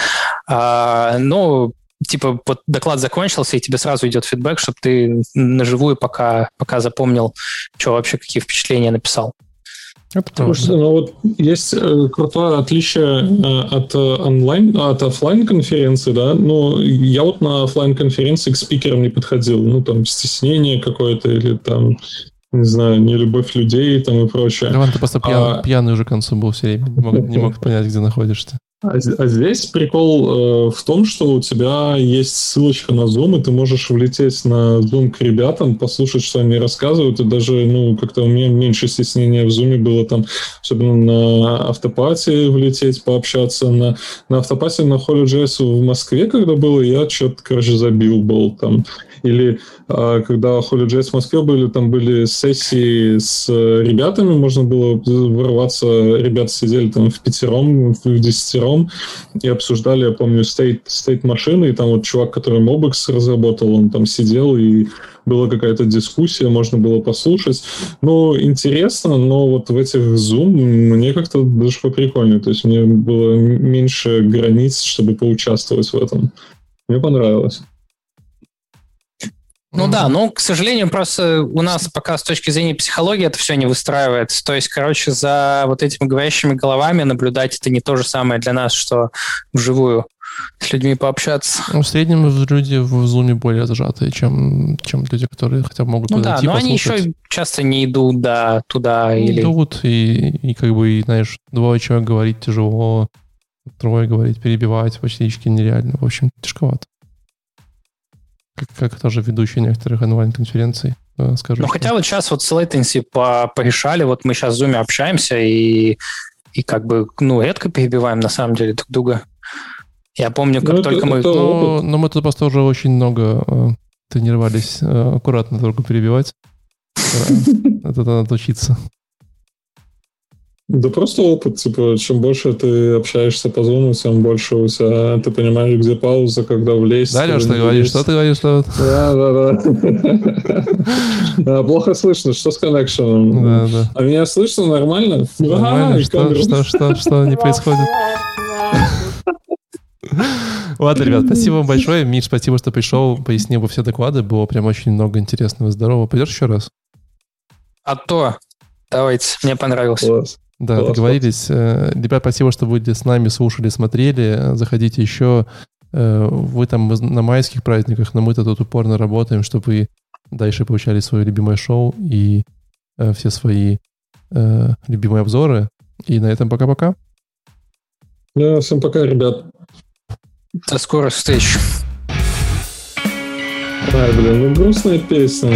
А, ну, типа вот доклад закончился, и тебе сразу идет фидбэк, чтобы ты на живую пока, пока запомнил, что вообще, какие впечатления написал. Потому что ну, вот есть э, крутое отличие э, от э, онлайн, от офлайн конференции, да. Но я вот на офлайн конференции к спикерам не подходил. Ну, там стеснение какое-то или там не знаю, не любовь людей там и прочее. Роман, ты просто а... пьяный уже к концу был все время, не мог, не мог понять, где находишься. А, а здесь прикол э, в том, что у тебя есть ссылочка на Zoom, и ты можешь влететь на Zoom к ребятам, послушать, что они рассказывают, и даже, ну, как-то у меня меньше стеснения в Zoom было там, особенно на автопате влететь, пообщаться. На, на автопате на HolyJS в Москве, когда было, я что-то, короче, забил был там. Или а, когда HolyJS в Москве были, там были сессии с ребятами, можно было ворваться, ребята сидели там в пятером, в десятером и обсуждали, я помню, стейт, стейт машины, и там вот чувак, который Mobex разработал, он там сидел и была какая-то дискуссия, можно было послушать. Ну, интересно, но вот в этих Zoom мне как-то даже поприкольнее. То есть мне было меньше границ, чтобы поучаствовать в этом. Мне понравилось. Ну да, но, к сожалению, просто у нас пока с точки зрения психологии это все не выстраивается. То есть, короче, за вот этими говорящими головами наблюдать это не то же самое для нас, что вживую с людьми пообщаться. Ну, в среднем люди в зуме более зажатые, чем, чем люди, которые хотя бы могут Ну да, подойти, но они еще часто не идут да, туда. Не или... идут, и, и как бы, и, знаешь, двое человек говорить тяжело, трое говорить, перебивать практически нереально. В общем, тяжковато. Как, как тоже ведущий некоторых онлайн-конференций, э, скажу. Ну, хотя вот сейчас вот с latency по порешали, вот мы сейчас в Zoom общаемся и, и как бы, ну, редко перебиваем на самом деле друг друга. Я помню, как Ну, это- только мы... это- Но, опыт. но мы тут просто уже очень много э, тренировались э, аккуратно только перебивать. Э, Это надо учиться. Да просто опыт, типа, чем больше ты общаешься по зону, тем больше у тебя ты понимаешь, где пауза, когда влезть. Да, Леш, ты говоришь, что ты говоришь? Что... Да, да, да. Плохо слышно, что с коннекшеном? Да, да. А меня слышно нормально? Нормально, что, что, что, что не происходит? Ладно, ребят, спасибо вам большое. Миш, спасибо, что пришел, пояснил бы все доклады. Было прям очень много интересного и здорового. Пойдешь еще раз? А то, давайте, мне понравилось. Класс. Да, Класс, договорились. Э, Ребят, спасибо, что были с нами, слушали, смотрели. Заходите еще. Э, Вы там на майских праздниках, но мы-то тут упорно работаем, чтобы вы дальше получали свое любимое шоу и э, все свои любимые обзоры. И на этом пока-пока. Да, всем пока, ребят. До скорых встреч. Ай, блин, ну грустная песня.